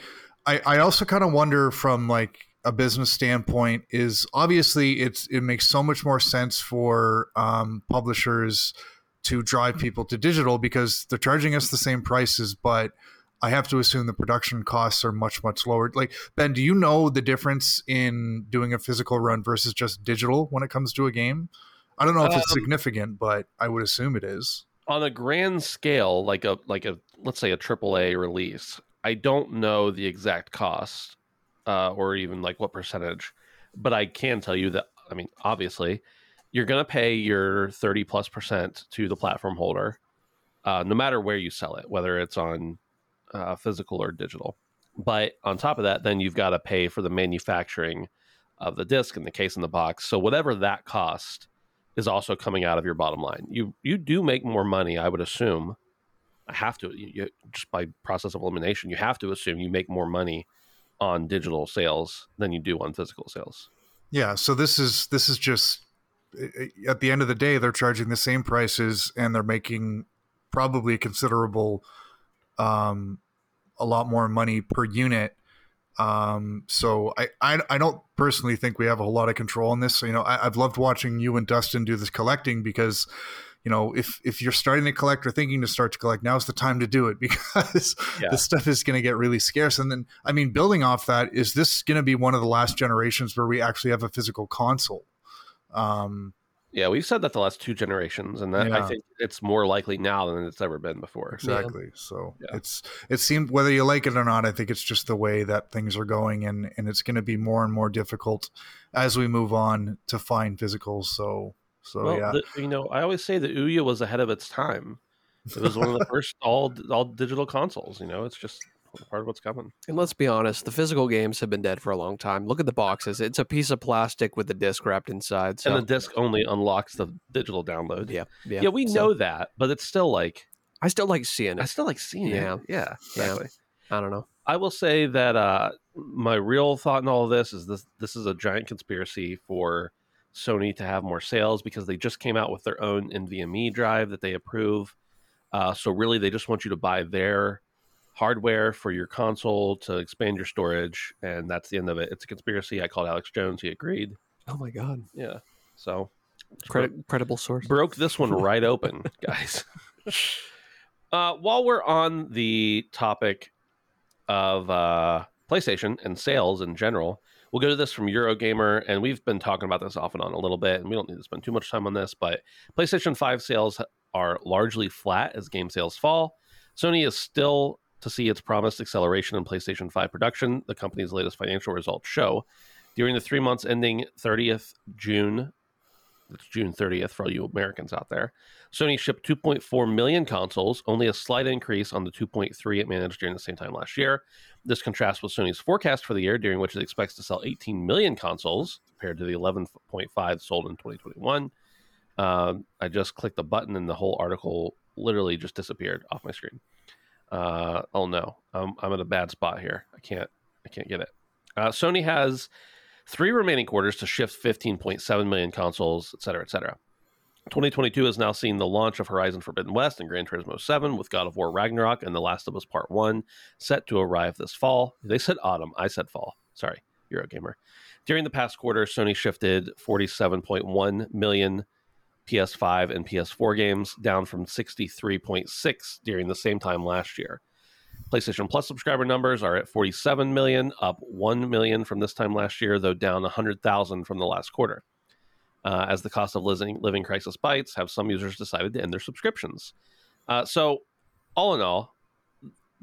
I I also kind of wonder from like a business standpoint is obviously it's it makes so much more sense for um, publishers to drive people to digital because they're charging us the same prices, but I have to assume the production costs are much much lower. Like Ben, do you know the difference in doing a physical run versus just digital when it comes to a game? I don't know if it's Um, significant, but I would assume it is. on a grand scale, like a like a let's say a AAA release, I don't know the exact cost uh, or even like what percentage, but I can tell you that I mean obviously you're going to pay your 30 plus percent to the platform holder, uh, no matter where you sell it, whether it's on uh, physical or digital. But on top of that, then you've got to pay for the manufacturing of the disc and the case and the box. So whatever that cost is also coming out of your bottom line. You you do make more money, I would assume. I have to you, you, just by process of elimination, you have to assume you make more money on digital sales than you do on physical sales. Yeah, so this is this is just at the end of the day they're charging the same prices and they're making probably considerable um a lot more money per unit. Um so I I, I don't personally think we have a whole lot of control on this. So, you know, I, I've loved watching you and Dustin do this collecting because you know, if if you're starting to collect or thinking to start to collect, now's the time to do it [laughs] because Yeah. the stuff is going to get really scarce. And then, I mean, building off that, is this going to be one of the last generations where we actually have a physical console? Um, Yeah, we've said that the last two generations, and that, I think it's more likely now than it's ever been before. exactly. So Yeah. it's it seems whether you like it or not, I think it's just the way that things are going, and and it's going to be more and more difficult as we move on to find physicals. So so well, yeah, the, you know, I always say that Ouya was ahead of its time. It was one of the [laughs] first all all digital consoles. You know, it's just part of what's coming. And let's be honest, the physical games have been dead for a long time. Look at the boxes; it's a piece of plastic with the disc wrapped inside. So And the disc only unlocks the digital download. yeah, yeah, Yeah, we So, know that, but it's still like I still like seeing it. I still like seeing Yeah. it. Yeah, Yeah. exactly. I don't know. I will say that uh, my real thought in all of this is this: this is a giant conspiracy for Sony to have more sales because they just came out with their own NVMe drive that they approve. Uh, so really, they just want you to buy their hardware for your console to expand your storage, and that's the end of it. It's a conspiracy. I called Alex Jones. He agreed. Oh my god. Yeah. So Credi- credible source. broke this one right [laughs] open, guys. Uh, while we're on the topic of uh, PlayStation and sales in general, we'll go to this from Eurogamer, and we've been talking about this off and on a little bit, and we don't need to spend too much time on this, but PlayStation 5 sales are largely flat as game sales fall. Sony is still to see its promised acceleration in PlayStation 5 production, the company's latest financial results show. During the three months ending 30th June, that's June 30th for all you Americans out there, Sony shipped 2.4 million consoles, only a slight increase on the 2.3 it managed during the same time last year. This contrasts with Sony's forecast for the year, during which it expects to sell 18 million consoles compared to the 11.5 sold in 2021. Um, I just clicked the button and the whole article literally just disappeared off my screen. Uh, oh no, I'm, I'm at a bad spot here. I can't I can't get it. Uh, Sony has three remaining quarters to shift 15.7 million consoles, et cetera, et cetera. 2022 has now seen the launch of Horizon Forbidden West and Gran Turismo 7 with God of War Ragnarok and The Last of Us Part 1 set to arrive this fall. They said autumn, I said fall. Sorry, Eurogamer. During the past quarter, Sony shifted 47.1 million PS5 and PS4 games, down from 63.6 during the same time last year. PlayStation Plus subscriber numbers are at 47 million, up 1 million from this time last year, though down 100,000 from the last quarter. Uh, as the cost of living, living crisis bites, have some users decided to end their subscriptions. Uh, so, all in all,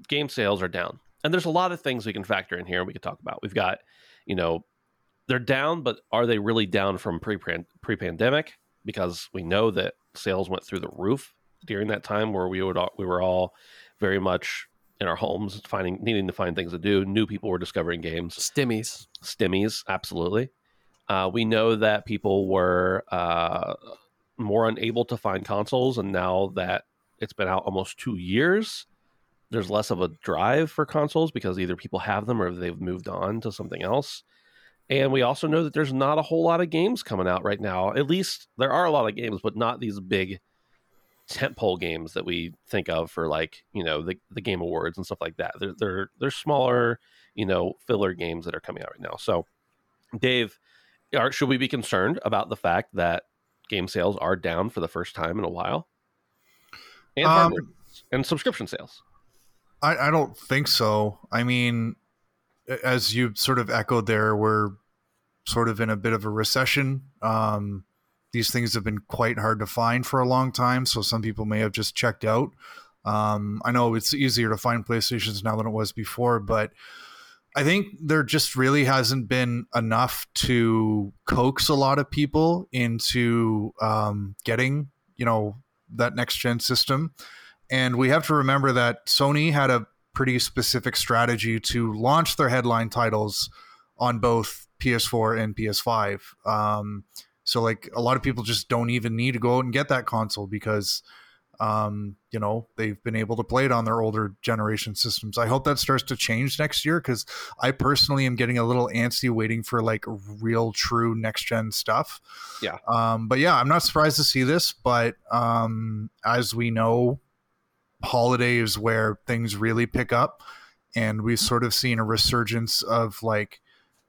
game sales are down. And there's a lot of things we can factor in here we could talk about. We've got, you know, they're down, but are they really down from pre pre pandemic? Because we know that sales went through the roof during that time where we would all, we were all very much in our homes finding needing to find things to do. New people were discovering games. Stimmies. Stimmies, absolutely. Uh, we know that people were uh, more unable to find consoles, and now that it's been out almost two years, there's less of a drive for consoles because either people have them or they've moved on to something else. And we also know that there's not a whole lot of games coming out right now. At least there are a lot of games, but not these big tentpole games that we think of for like you know the, the game awards and stuff like that. They're they're they're smaller, you know, filler games that are coming out right now. So, Dave, are, should we be concerned about the fact that game sales are down for the first time in a while, and Um, and subscription sales? I, I don't think so. I mean, as you sort of echoed there, we're sort of in a bit of a recession. Um, these things have been quite hard to find for a long time, so some people may have just checked out. Um, I know it's easier to find PlayStations now than it was before, but I think there just really hasn't been enough to coax a lot of people into um, getting, you know, that next gen system. And we have to remember that Sony had a pretty specific strategy to launch their headline titles on both PS4 and PS5. Um, so, like, a lot of people just don't even need to go out and get that console because, um, you know, they've been able to play it on their older generation systems. I hope that starts to change next year because I personally am getting a little antsy waiting for like real, true next gen stuff. Yeah. Um, but yeah, I'm not surprised to see this. But um, as we know, holiday is where things really pick up and we've sort of seen a resurgence of like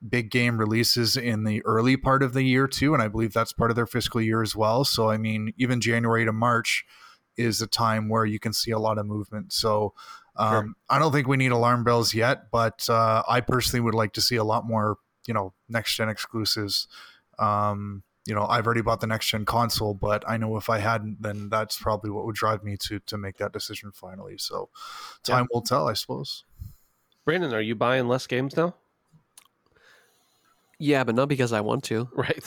big game releases in the early part of the year too and i believe that's part of their fiscal year as well so i mean even january to march is a time where you can see a lot of movement so um, Sure. i don't think we need alarm bells yet but uh, i personally would like to see a lot more you know next gen exclusives um, you know i've already bought the next gen console but i know if i hadn't then that's probably what would drive me to to make that decision finally so Yeah. time will tell i suppose Brandon, are you buying less games now? Yeah, but not because I want to. [laughs] Right.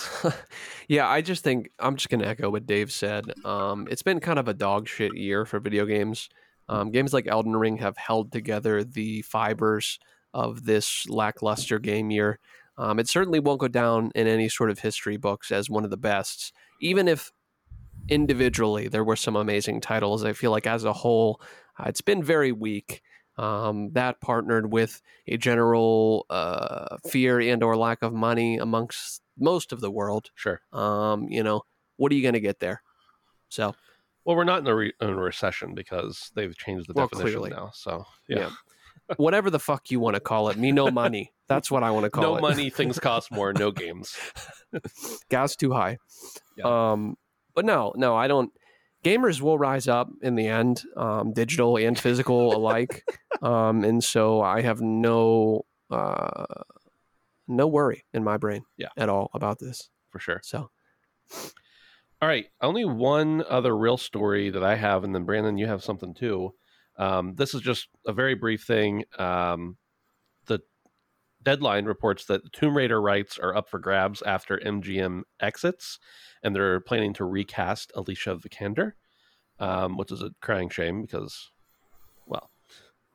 yeah, I just think I'm just gonna echo what Dave said. Um, it's been kind of a dog shit year for video games. Um, games like Elden Ring have held together the fibers of this lackluster game year. Um, it certainly won't go down in any sort of history books as one of the best, even if individually there were some amazing titles. I feel like as a whole, uh, it's been very weak. Um, that partnered with a general uh, fear and or lack of money amongst most of the world. sure. Um, you know, what are you going to get there? So Well, we're not in a, re- in a recession because they've changed the Well, definition clearly. now. So yeah, Yeah. Whatever the fuck you want to call it. Me no money. That's what I want to call no it. No money, things cost more, no [laughs] games. gas too high. Yeah. Um, but no, no, I don't. Gamers will rise up in the end, um, digital and physical alike, [laughs] um, and so I have no uh, no worry in my brain, Yeah. at all about this. For sure. So All right. Only one other real story that I have, and then Brandon, you have something too. Um, this is just a very brief thing. Um, deadline reports that Tomb Raider rights are up for grabs after MGM exits, and they're planning to recast Alicia Vikander, um, which is a crying shame because, well,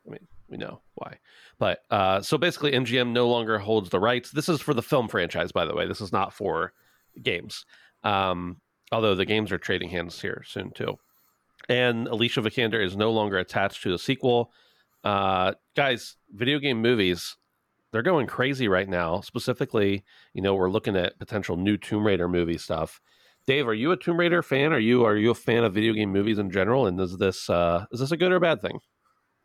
I mean, we know why. But uh, so basically, MGM no longer holds the rights. This is for the film franchise, by the way. This is not for games. Um, although the games are trading hands here soon too. And Alicia Vikander is no longer attached to the sequel. Uh, guys, video game movies, they're going crazy right now. Specifically, you know, we're looking at potential new Tomb Raider movie stuff. Dave, are you a Tomb Raider fan? Are you are you a fan of video game movies in general? And is this uh, is this a good or bad thing?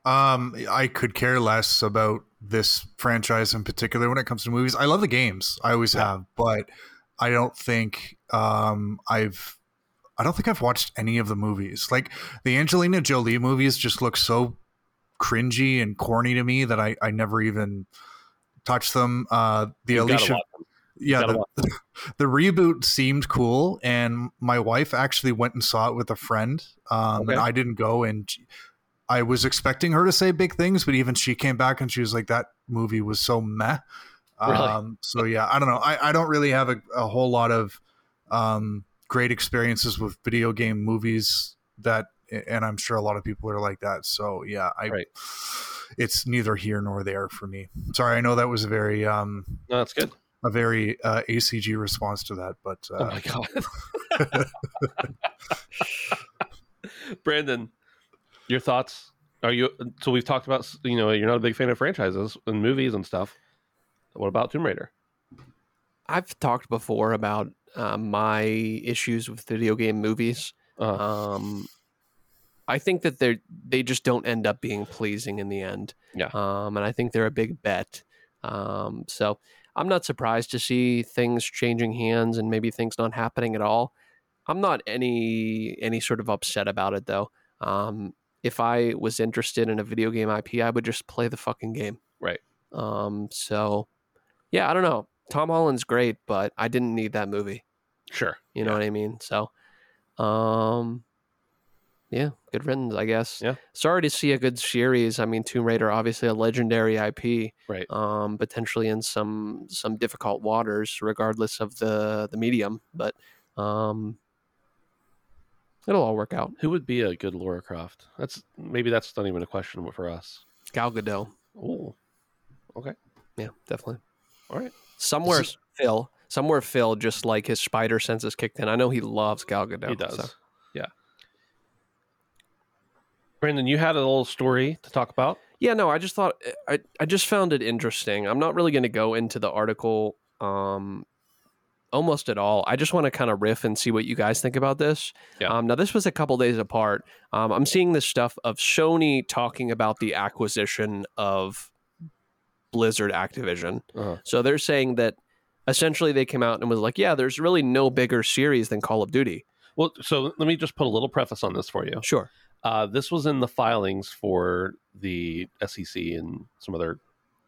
Um, I could care less about this franchise in particular when it comes to movies. I love the games, I always have, but I don't think um I've I don't think I've watched any of the movies. Like the Angelina Jolie movies just look so cringy and corny to me that I I never even touched them. Uh, the You've Alicia, them. yeah, the, [laughs] the reboot seemed cool, and my wife actually went and saw it with a friend. Um, Okay. and I didn't go, and I was expecting her to say big things, but even she came back and she was like, "That movie was so meh." Really? Um, so yeah, I don't know. I, I don't really have a, a whole lot of um, great experiences with video game movies that, and I'm sure a lot of people are like that. So yeah, I. Right. It's neither here nor there for me. Sorry, I know that was a very um, No, that's good. a very uh, ACG response to that, but uh, oh my god. [laughs] Brandon, your thoughts? Are you so we've talked about you know you're not a big fan of franchises and movies and stuff. What about Tomb Raider? I've talked before about uh, my issues with video game movies. Uh, Um, I think that they they just don't end up being pleasing in the end. Yeah. Um, and I think they're a big bet. Um, so I'm not surprised to see things changing hands and maybe things not happening at all. I'm not any any sort of upset about it though. Um, if I was interested in a video game IP, I would just play the fucking game. Right. Um, so yeah, I don't know. Tom Holland's great, but I didn't need that movie. sure. You know Yeah. what I mean? So, um, yeah, good riddance, I guess. Yeah. Sorry to see a good series. I mean, Tomb Raider, obviously a legendary IP. Right. Um, potentially in some some difficult waters, regardless of the the medium. But um, it'll all work out. Who would be a good Laura Croft? That's maybe that's not even a question for us. Gal Gadot. Oh, okay. Yeah, definitely. All right. Somewhere So- Phil. Somewhere Phil, just like his spider senses kicked in. I know he loves Gal Gadot. he does. so- Yeah. Brandon, you had a little story to talk about. Yeah, no, I just thought I I just found it interesting. I'm not really going to go into the article um almost at all. I just want to kind of riff and see what you guys think about this. Yeah. Um, now this was a couple days apart. Um, I'm seeing this stuff of Sony talking about the acquisition of Blizzard Activision. Uh-huh. So they're saying that essentially they came out and was like, yeah, there's really no bigger series than Call of Duty. Well, so let me just put a little preface on this for you. Sure. Uh, this was in the filings for the SEC and some other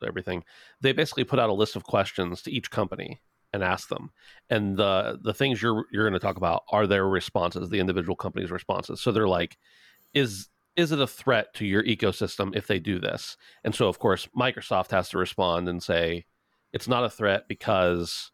everything. They basically put out a list of questions to each company and asked them, and the the things you're you're going to talk about are their responses, the individual companies' responses. So they're like, is is it a threat to your ecosystem if they do this? And so of course Microsoft has to respond and say it's not a threat because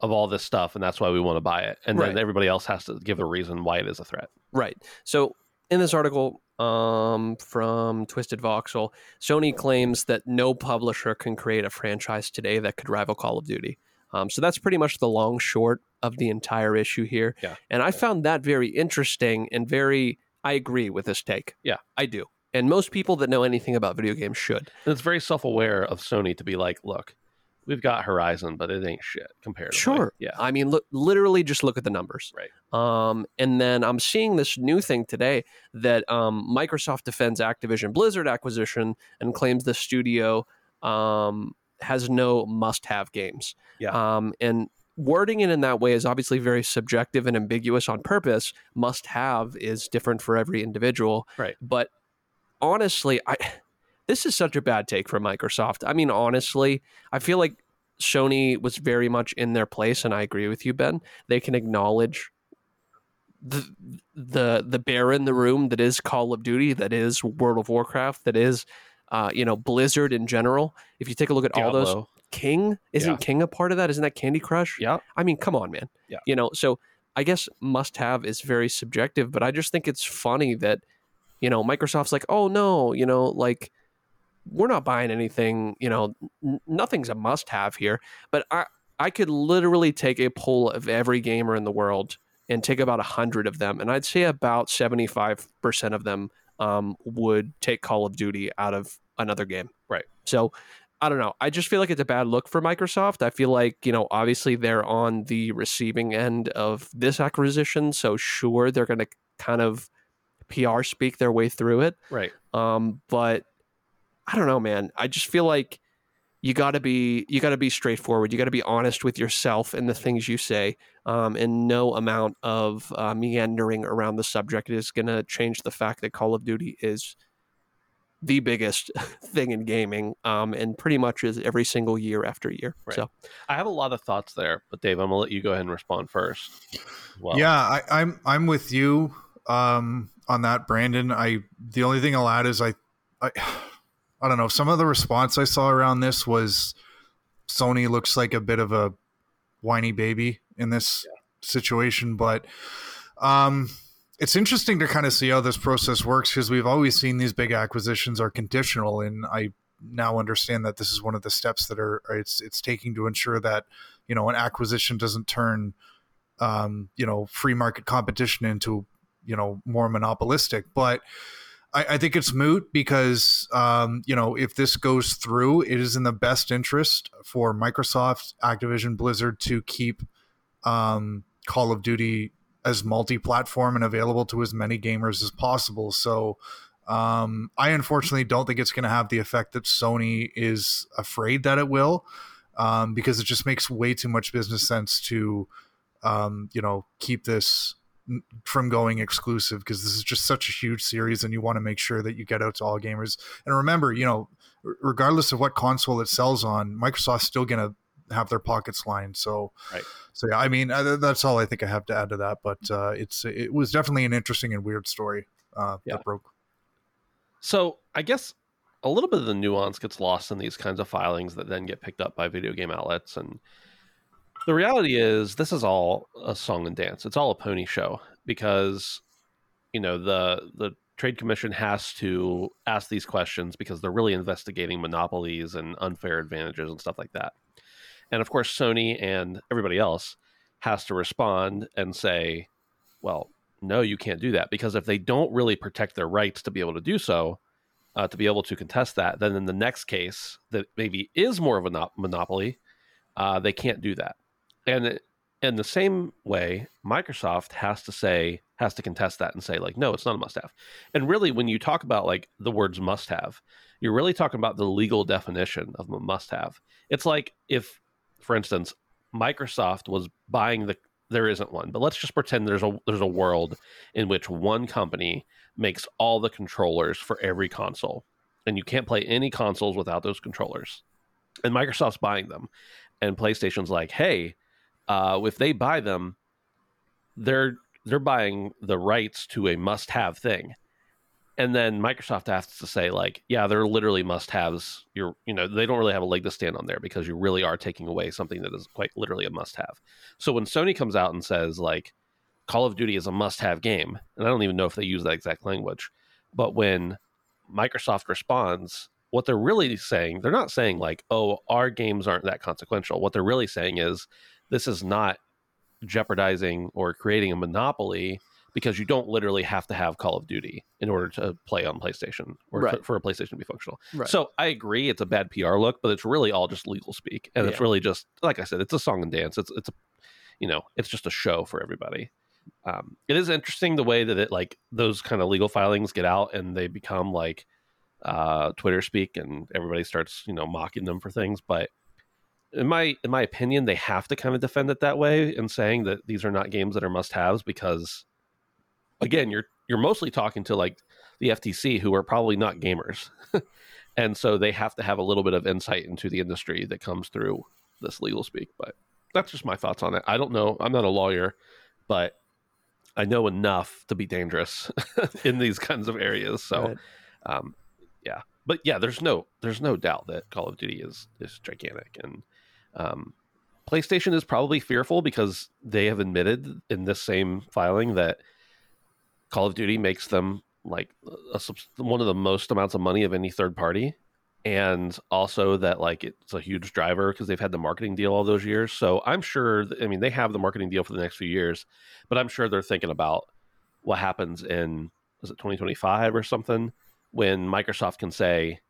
of all this stuff, and that's why we want to buy it. And then everybody else has to give a reason why it is a threat. Right. So in this article um, from Twisted Voxel, Sony claims that no publisher can create a franchise today that could rival Call of Duty. Um, so that's pretty much the long short of the entire issue here. Yeah. And I found that very interesting and very, I agree with this take. Yeah. I do. And most people that know anything about video games should. And it's very self aware of Sony to be like, look, we've got Horizon, but it ain't shit compared. To Sure. Yeah. I mean, look, literally just look at the numbers. Right. Um, and then I'm seeing this new thing today that um, Microsoft defends Activision Blizzard acquisition and claims the studio um, has no must-have games. Yeah. Um, and wording it in that way is obviously very subjective and ambiguous on purpose. Must-have is different for every individual. Right. But honestly, I this is such a bad take from Microsoft. I mean, honestly, I feel like Sony was very much in their place, and I agree with you, Ben. They can acknowledge the the the bear in the room that is Call of Duty, that is World of Warcraft, that is uh, you know Blizzard in general. If you take a look at all those, King isn't Yeah. King a part of that? Isn't that Candy Crush? Yeah. I mean, come on, man. Yeah. You know, so I guess must have is very subjective, but I just think it's funny that, you know, Microsoft's like, oh no, you know, like we're not buying anything, you know, n- nothing's a must have here. But I I could literally take a poll of every gamer in the world and take about a hundred of them, and I'd say about seventy five percent of them um, would take Call of Duty out of another game. Right. So I don't know. I just feel like it's a bad look for Microsoft. I feel like, you know, obviously they're on the receiving end of this acquisition. So sure, they're going to kind of PR speak their way through it. Right. Um, but I don't know, man. I just feel like you got to be you got to be straightforward. You got to be honest with yourself and the things you say. Um, and no amount of uh, meandering around the subject is going to change the fact that Call of Duty is the biggest [laughs] thing in gaming, um, and pretty much is every single year after year. Right. So I have a lot of thoughts there, but Dave, I'm gonna let you go ahead and respond first. Well, yeah, I, I'm I'm with you um, on that, Brandon. I the only thing I'll add is I, I I don't know. Some of the response I saw around this was Sony looks like a bit of a whiny baby in this situation, but um, it's interesting to kind of see how this process works because we've always seen these big acquisitions are conditional, and I now understand that this is one of the steps that are it's it's taking to ensure that you know an acquisition doesn't turn um, you know free market competition into you know more monopolistic but I, I think it's moot because um, you know if this goes through it is in the best interest for microsoft activision blizzard to keep um, call of duty as multi-platform and available to as many gamers as possible. So um, i unfortunately don't think it's going to have the effect that sony is afraid that it will um, because it just makes way too much business sense to um, you know keep this from going exclusive because this is just such a huge series and you want to make sure that you get out to all gamers and remember you know regardless of what console it sells on microsoft's still going to have their pockets lined so Right. so yeah i mean uh, that's all i think i have to add to that but uh, it's it was definitely an interesting and weird story uh, Yeah. that broke So I guess a little bit of the nuance gets lost in these kinds of filings that then get picked up by video game outlets. And the reality is, this is all a song and dance. It's all a pony show because, you know, the the trade commission has to ask these questions because they're really investigating monopolies and unfair advantages and stuff like that. And of course, Sony and everybody else has to respond and say, well, no, you can't do that because if they don't really protect their rights to be able to do so, uh, to be able to contest that, then in the next case that maybe is more of a no- monopoly, uh, they can't do that. And in the same way, Microsoft has to say has to contest that and say like, no, it's not a must-have. And really, when you talk about like the words must-have, you're really talking about the legal definition of a must-have. It's like if, for instance, Microsoft was buying the there isn't one, but let's just pretend there's a there's a world in which one company makes all the controllers for every console, and you can't play any consoles without those controllers. And Microsoft's buying them, and PlayStation's like, hey, uh, if they buy them, they're they're buying the rights to a must-have thing. And then Microsoft has to say, like, yeah, they're literally must-haves. You're, you know, they don't really have a leg to stand on there because you really are taking away something that is quite literally a must-have. So when Sony comes out and says, like, Call of Duty is a must-have game, and I don't even know if they use that exact language, but when Microsoft responds, what they're really saying, they're not saying like, "Oh, our games aren't that consequential." What they're really saying is, this is not jeopardizing or creating a monopoly because you don't literally have to have Call of Duty in order to play on PlayStation or Right. to- for a PlayStation to be functional. Right. So I agree, it's a bad PR look, but it's really all just legal speak, and it's really just like I said, it's a song and dance. It's it's a, you know, it's just a show for everybody. Um, it is interesting the way that it like those kind of legal filings get out and they become like uh, Twitter speak, and everybody starts you know mocking them for things. But in my in my opinion, they have to kind of defend it that way and saying that these are not games that are must haves because again, you're you're mostly talking to like the FTC who are probably not gamers. [laughs] and so they have to have a little bit of insight into the industry that comes through this legal speak. But that's just my thoughts on it. I don't know. I'm not a lawyer, but I know enough to be dangerous [laughs] in these kinds of areas. So, Right. um, yeah. But yeah, there's no there's no doubt that Call of Duty is is gigantic, and um, PlayStation is probably fearful because they have admitted in this same filing that Call of Duty makes them like a, one of the most amounts of money of any third party, and also that like it's a huge driver because they've had the marketing deal all those years. So I'm sure. I mean, they have the marketing deal for the next few years, but I'm sure they're thinking about what happens in is it 2025 or something when Microsoft can say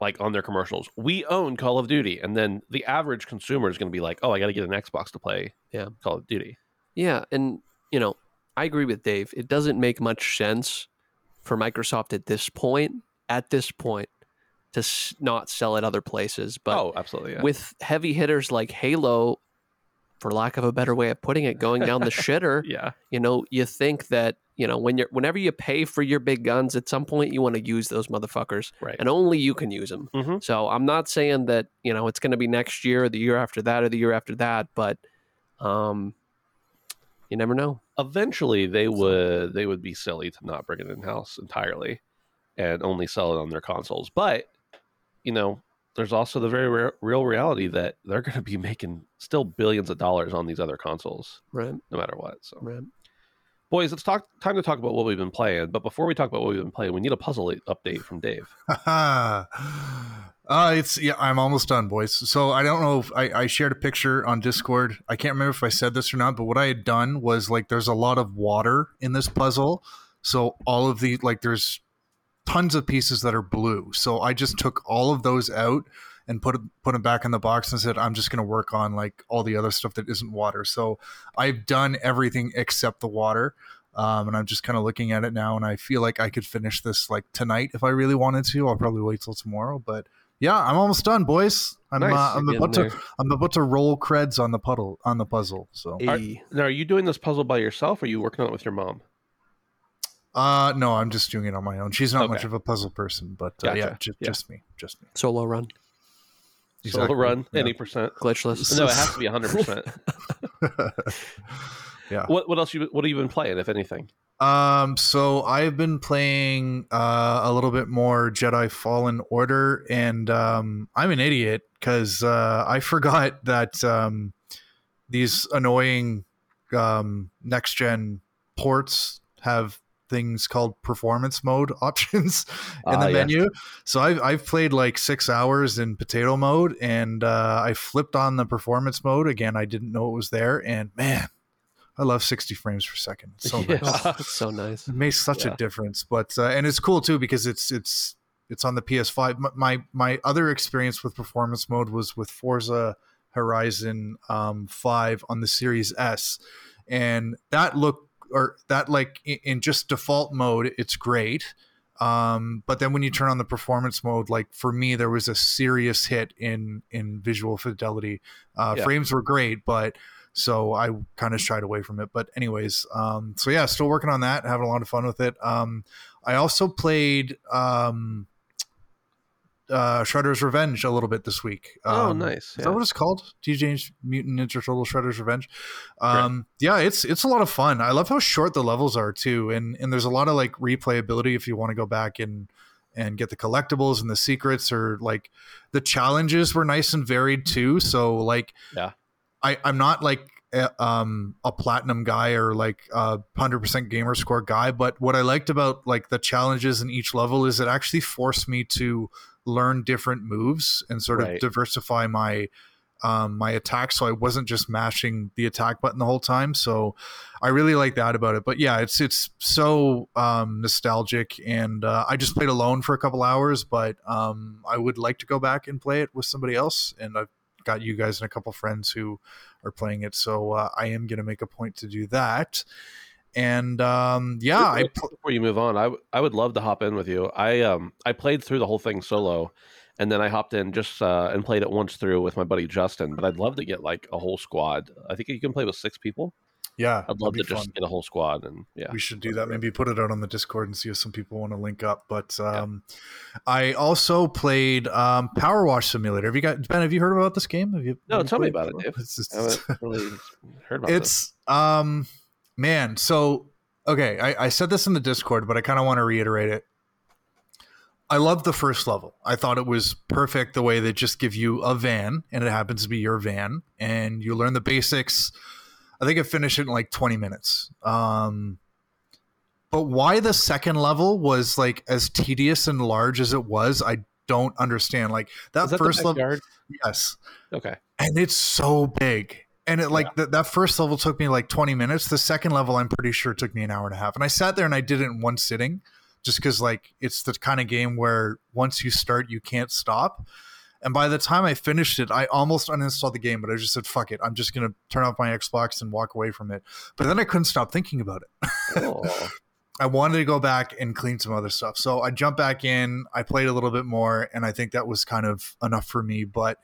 like on their commercials, we own Call of Duty, and then the average consumer is going to be like, oh, I got to get an Xbox to play Yeah. Call of Duty. Yeah, and you know, I agree with Dave. It doesn't make much sense for Microsoft at this point, at this point, to s- not sell at other places. But oh, absolutely. Yeah. with heavy hitters like Halo, for lack of a better way of putting it, going down the [laughs] shitter, yeah. you know, you think that you know when you're whenever you pay for your big guns, at some point you want to use those motherfuckers, Right. and only you can use them. Mhm. So I'm not saying that you know it's going to be next year, or the year after that, or the year after that, but um, you never know. eventually they would they would be silly to not bring it in house entirely and only sell it on their consoles but you know there's also the very re- real reality that they're going to be making still billions of dollars on these other consoles Right, no matter what so right. boys it's talk time to talk about what we've been playing but before we talk about what we've been playing we need a puzzle update from dave [laughs] uh, it's yeah. I'm almost done, boys. So I don't know if I, I shared a picture on Discord. I can't remember if I said this or not, but what I had done was like there's a lot of water in this puzzle, so all of the like there's tons of pieces that are blue. So I just took all of those out and put put them back in the box and said I'm just going to work on like all the other stuff that isn't water. So I've done everything except the water. Um, and I'm just kind of looking at it now, and I feel like I could finish this like tonight if I really wanted to. I'll probably wait till tomorrow, but yeah, I'm almost done, boys. I'm Nice. uh, I'm about getting to I'm about to roll creds on the puddle on the puzzle. So Are- now are you doing this puzzle by yourself or are you working on it with your mom uh no, I'm just doing it on my own. She's not much of a puzzle person, but uh, yeah, Gotcha. ju- Yeah. just me, just me. solo run, solo run Yeah. any percent glitchless. no it has to be 100% [laughs] [laughs] yeah. what, what else you what have you been playing if anything Um, so I've been playing uh, a little bit more Jedi Fallen Order, and um, I'm an idiot because uh, I [laughs] forgot that um, these annoying um, next gen ports have things called performance mode [laughs] options in Ah, the yes. menu. So I've I've played like six hours in potato mode, and uh, I flipped on the performance mode again. I didn't know it was there, and man, I love 60 frames per second. It's so [laughs] Yeah. nice. [laughs] So nice. It makes such Yeah. a difference. But uh, and it's cool too because it's it's it's on the PS5. M- My my other experience with performance mode was with Forza Horizon um, 5 on the Series S, and that look or that like in, in just default mode, it's great. Um, but then when you turn on the performance mode, like for me, there was a serious hit in in visual fidelity. Uh, Yeah. Frames were great, but so I kind of shied away from it. But anyways, um, so yeah, still working on that, having a lot of fun with it. Um, I also played um, uh, Shredder's Revenge a little bit this week. Oh, Um, nice. Is Yeah. that what it's called? TJ's Mutant Ninja Turtle Shredder's Revenge. Um, yeah, it's it's a lot of fun. I love how short the levels are too, and and there's a lot of like replayability if you want to go back and and get the collectibles and the secrets or like the challenges were nice and varied too. So like, Yeah. I I'm not like a, um a platinum guy or like a hundred percent gamer score guy, but what I liked about like the challenges in each level is it actually forced me to learn different moves and sort of diversify my um, my attack, so I wasn't just mashing the attack button the whole time. So I really like that about it. But yeah, it's it's so um, nostalgic, and uh, I just played alone for a couple hours, but um, I would like to go back and play it with somebody else, and I've got you guys and a couple friends who are playing it, so uh, I am going to make a point to do that. And um, yeah, I Before- before you move on, I, w- I would love to hop in with you. I um I played through the whole thing solo, and then I hopped in just uh, and played it once through with my buddy Justin. But I'd love to get like a whole squad. I think you can play with six people. yeah, I'd love to that'd just get a whole squad and yeah. we should do that maybe put it out on the discord and see if some people want to link up but um i also played um power wash simulator have you got ben have you heard about this game have you No, have you tell me about it, before? Dave. It's just- I haven't really heard about this. it's um man so okay I, I said this in the discord but i kind of want to reiterate it. I love the first level. I thought it was perfect the way they just give you a van and it happens to be your van and you learn the basics. I think i finished it in like 20 minutes. Um but why the second level was like as tedious and large as it was i don't understand. Like that, that first level yes. Okay. and it's so big and it like that that first level took me like 20 minutes. The second level i'm pretty sure took me an hour and a half. And i sat there and i did it in one sitting just because like it's the kind of game where once you start you can't stop. And by the time i finished it i almost uninstalled the game but i just said fuck it. I'm just gonna turn off my xbox and walk away from it. But then i couldn't stop thinking about it. Oh, [laughs] I wanted to go back and clean some other stuff. So I jumped back in, I played a little bit more, and I think that was kind of enough for me. But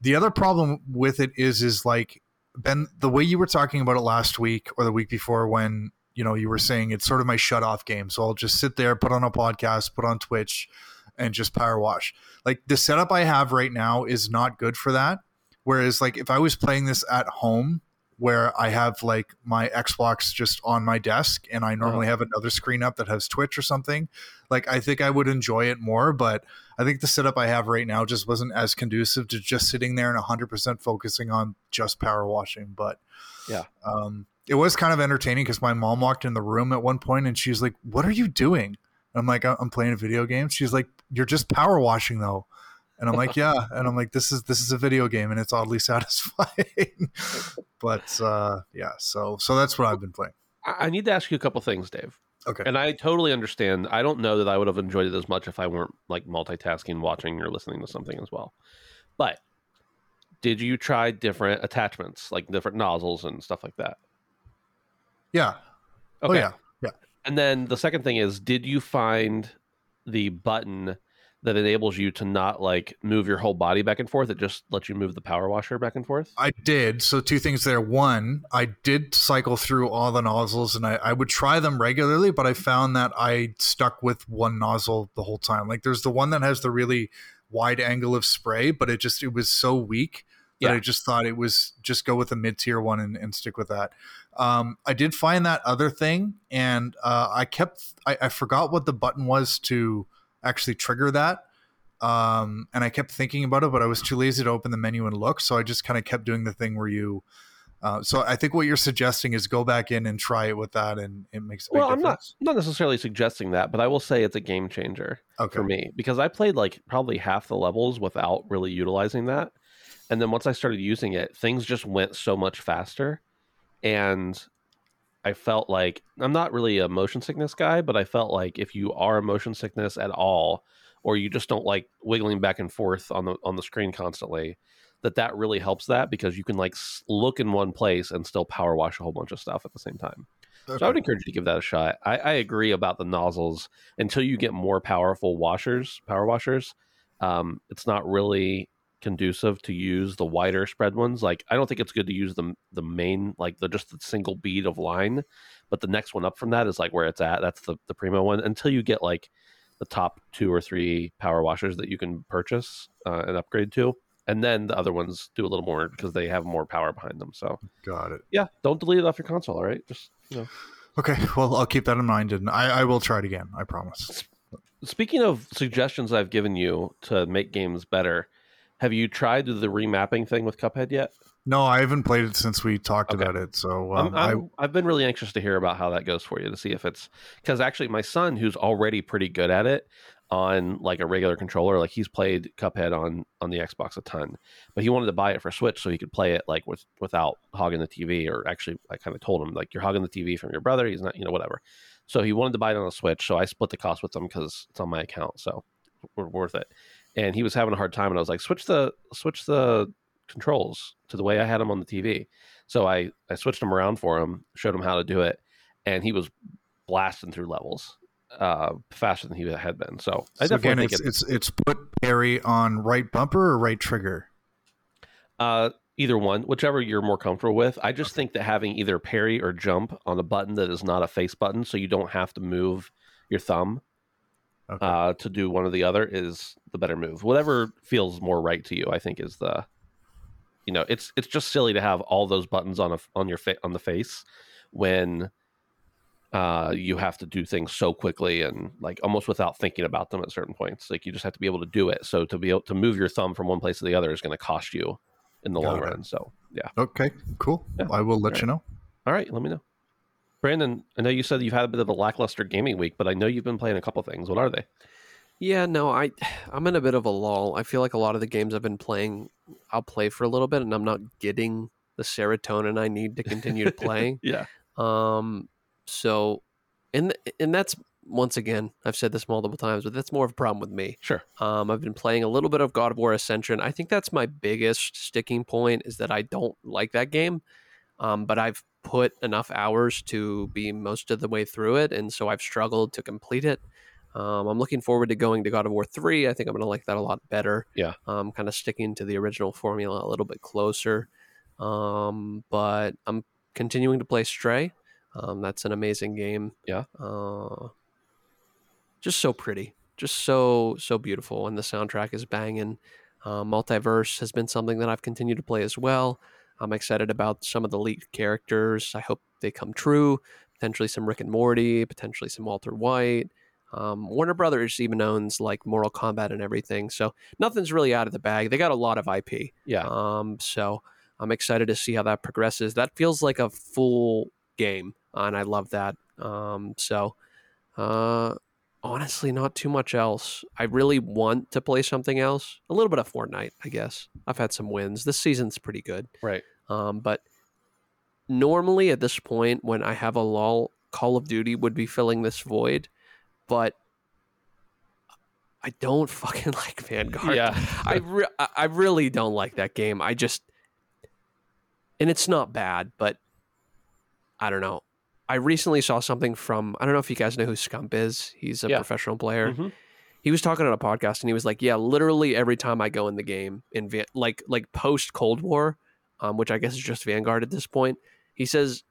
the other problem with it is is like Ben, the way you were talking about it last week or the week before when you know you were saying it's sort of my shut off game. So I'll just sit there, put on a podcast, put on Twitch, and just power wash. Like the setup I have right now is not good for that. Whereas like if I was playing this at home where I have like my Xbox just on my desk and I normally uh-huh. have another screen up that has Twitch or something, like I think I would enjoy it more. But I think the setup I have right now just wasn't as conducive to just sitting there and 100% focusing on just power washing. But Yeah. um, it was kind of entertaining because my mom walked in the room at one point and she's like, What are you doing? And I'm like, I'm playing a video game. She's like, You're just power washing though. And I'm like, yeah. And I'm like, this is this is a video game and it's oddly [laughs] satisfying. [laughs] but uh yeah, so so that's what I've been playing. I I need to ask you a couple things, Dave. Okay. And I totally understand. I don't know that I would have enjoyed it as much if I weren't like multitasking, watching or listening to something as well. But did you try different attachments, like different nozzles and stuff like that? Yeah. Oh Okay. yeah. And then the second thing is, did you find the button that enables you to not like move your whole body back and forth? It just lets you move the power washer back and forth. I did. So two things there. One, I did cycle through all the nozzles and I, I would try them regularly, but I found that I stuck with one nozzle the whole time. Like there's the one that has the really wide angle of spray, but it just it was so weak that Yeah. I just thought it was just go with the mid tier one and, and stick with that. Um, I did find that other thing and uh, I kept I, I forgot what the button was to actually trigger that um, and I kept thinking about it, but I was too lazy to open the menu and look. So I just kind of kept doing the thing where you. Uh, so I think what you're suggesting is go back in and try it with that, and it makes a big Well, I'm not difference. not necessarily suggesting that, but I will say it's a game changer. okay. for me because I played like probably half the levels without really utilizing that. And then once I started using it, things just went so much faster. And I felt like I'm not really a motion sickness guy, but I felt like if you are a motion sickness at all, or you just don't like wiggling back and forth on the on the screen constantly, that that really helps that because you can like look in one place and still power wash a whole bunch of stuff at the same time. So I would encourage you to give that a shot. I, I agree about the nozzles. Until you get more powerful washers, power washers, um, it's not really conducive to use the wider spread ones. Like I don't think it's good to use the the main like the just the single bead of line, but the next one up from that is like where it's at. That's the the primo one. Until you get like the top two or three power washers that you can purchase uh, and upgrade to, and then the other ones do a little more because they have more power behind them. So Got it. yeah, don't delete it off your console. All right, just you know. Okay. Well, I'll keep that in mind, and I, I will try it again. I promise. Speaking of suggestions I've given you to make games better, have you tried the remapping thing with Cuphead yet? No, I haven't played it since we talked Okay. about it. So I'm, um, I I'm, I've been really anxious to hear about how that goes for you to see if it's because actually my son, who's already pretty good at it, on like a regular controller. Like he's played Cuphead on on the Xbox a ton, but he wanted to buy it for Switch so he could play it like with without hogging the TV. Or actually, I kind of told him like you're hogging the TV from your brother. He's not, you know, whatever. So he wanted to buy it on the Switch. So I split the cost with him because it's on my account. So we're worth it. And he was having a hard time, and I was like, switch the switch the controls to the way I had them on the TV. So I I switched them around for him, showed him how to do it, and he was blasting through levels uh, faster than he had been. So I So again, definitely it's, it, it's it's put parry on right bumper or right trigger. uh, either one, whichever you're more comfortable with. I just think that having either parry or jump on a button that is not a face button, so you don't have to move your thumb Okay. uh, to do one or the other, is the better move. Whatever feels more right to you, I think is the. You know, it's it's just silly to have all those buttons on a on your fa- on the face when uh, you have to do things so quickly and like almost without thinking about them at certain points. Like you just have to be able to do it. So to be able to move your thumb from one place to the other is going to cost you in the Got long it. run. So yeah. okay, cool. Yeah. I will let Alright. you know. All right, let me know. Brandon, I know you said you've had a bit of a lackluster gaming week, but I know you've been playing a couple things. What are they? Yeah, no, I I'm in a bit of a lull. I feel like a lot of the games I've been playing, I'll play for a little bit, and I'm not getting the serotonin I need to continue to play. [laughs] Yeah. Um, so, and and that's once again, I've said this multiple times, but that's more of a problem with me. Sure. Um, I've been playing a little bit of God of War Ascension. I think that's my biggest sticking point is that I don't like that game. Um, but I've put enough hours to be most of the way through it, and so I've struggled to complete it. Um, I'm looking forward to going to God of War 3. I think I'm going to like that a lot better. Yeah. Um, kind of sticking to the original formula a little bit closer. Um, but I'm continuing to play Stray. Um, that's an amazing game. Yeah. Uh, just so pretty, just so so beautiful, and the soundtrack is banging. Uh, Multiverse has been something that I've continued to play as well. I'm excited about some of the leaked characters. I hope they come true. Potentially some Rick and Morty, potentially some Walter White. Um, Warner Brothers even owns like Mortal Kombat and everything, so nothing's really out of the bag. They got a lot of IP. Yeah. Um, so I'm excited to see how that progresses. That feels like a full game, and I love that. Um, so uh, honestly, not too much else. I really want to play something else. A little bit of Fortnite, I guess. I've had some wins. This season's pretty good. Right. Um, but normally at this point, when I have a lull, Call of Duty would be filling this void. But I don't [laughs] fucking like Vanguard. Yeah. I re- I really don't like that game. I just and it's not bad, but I don't know. I recently saw something from I don't know if you guys know who Scump is. He's a Yeah. professional player. Mhm. He was talking on a podcast and he was like, "Yeah, literally every time I go in the game in like like post Cold War, um, which I guess is just Vanguard at this point, he says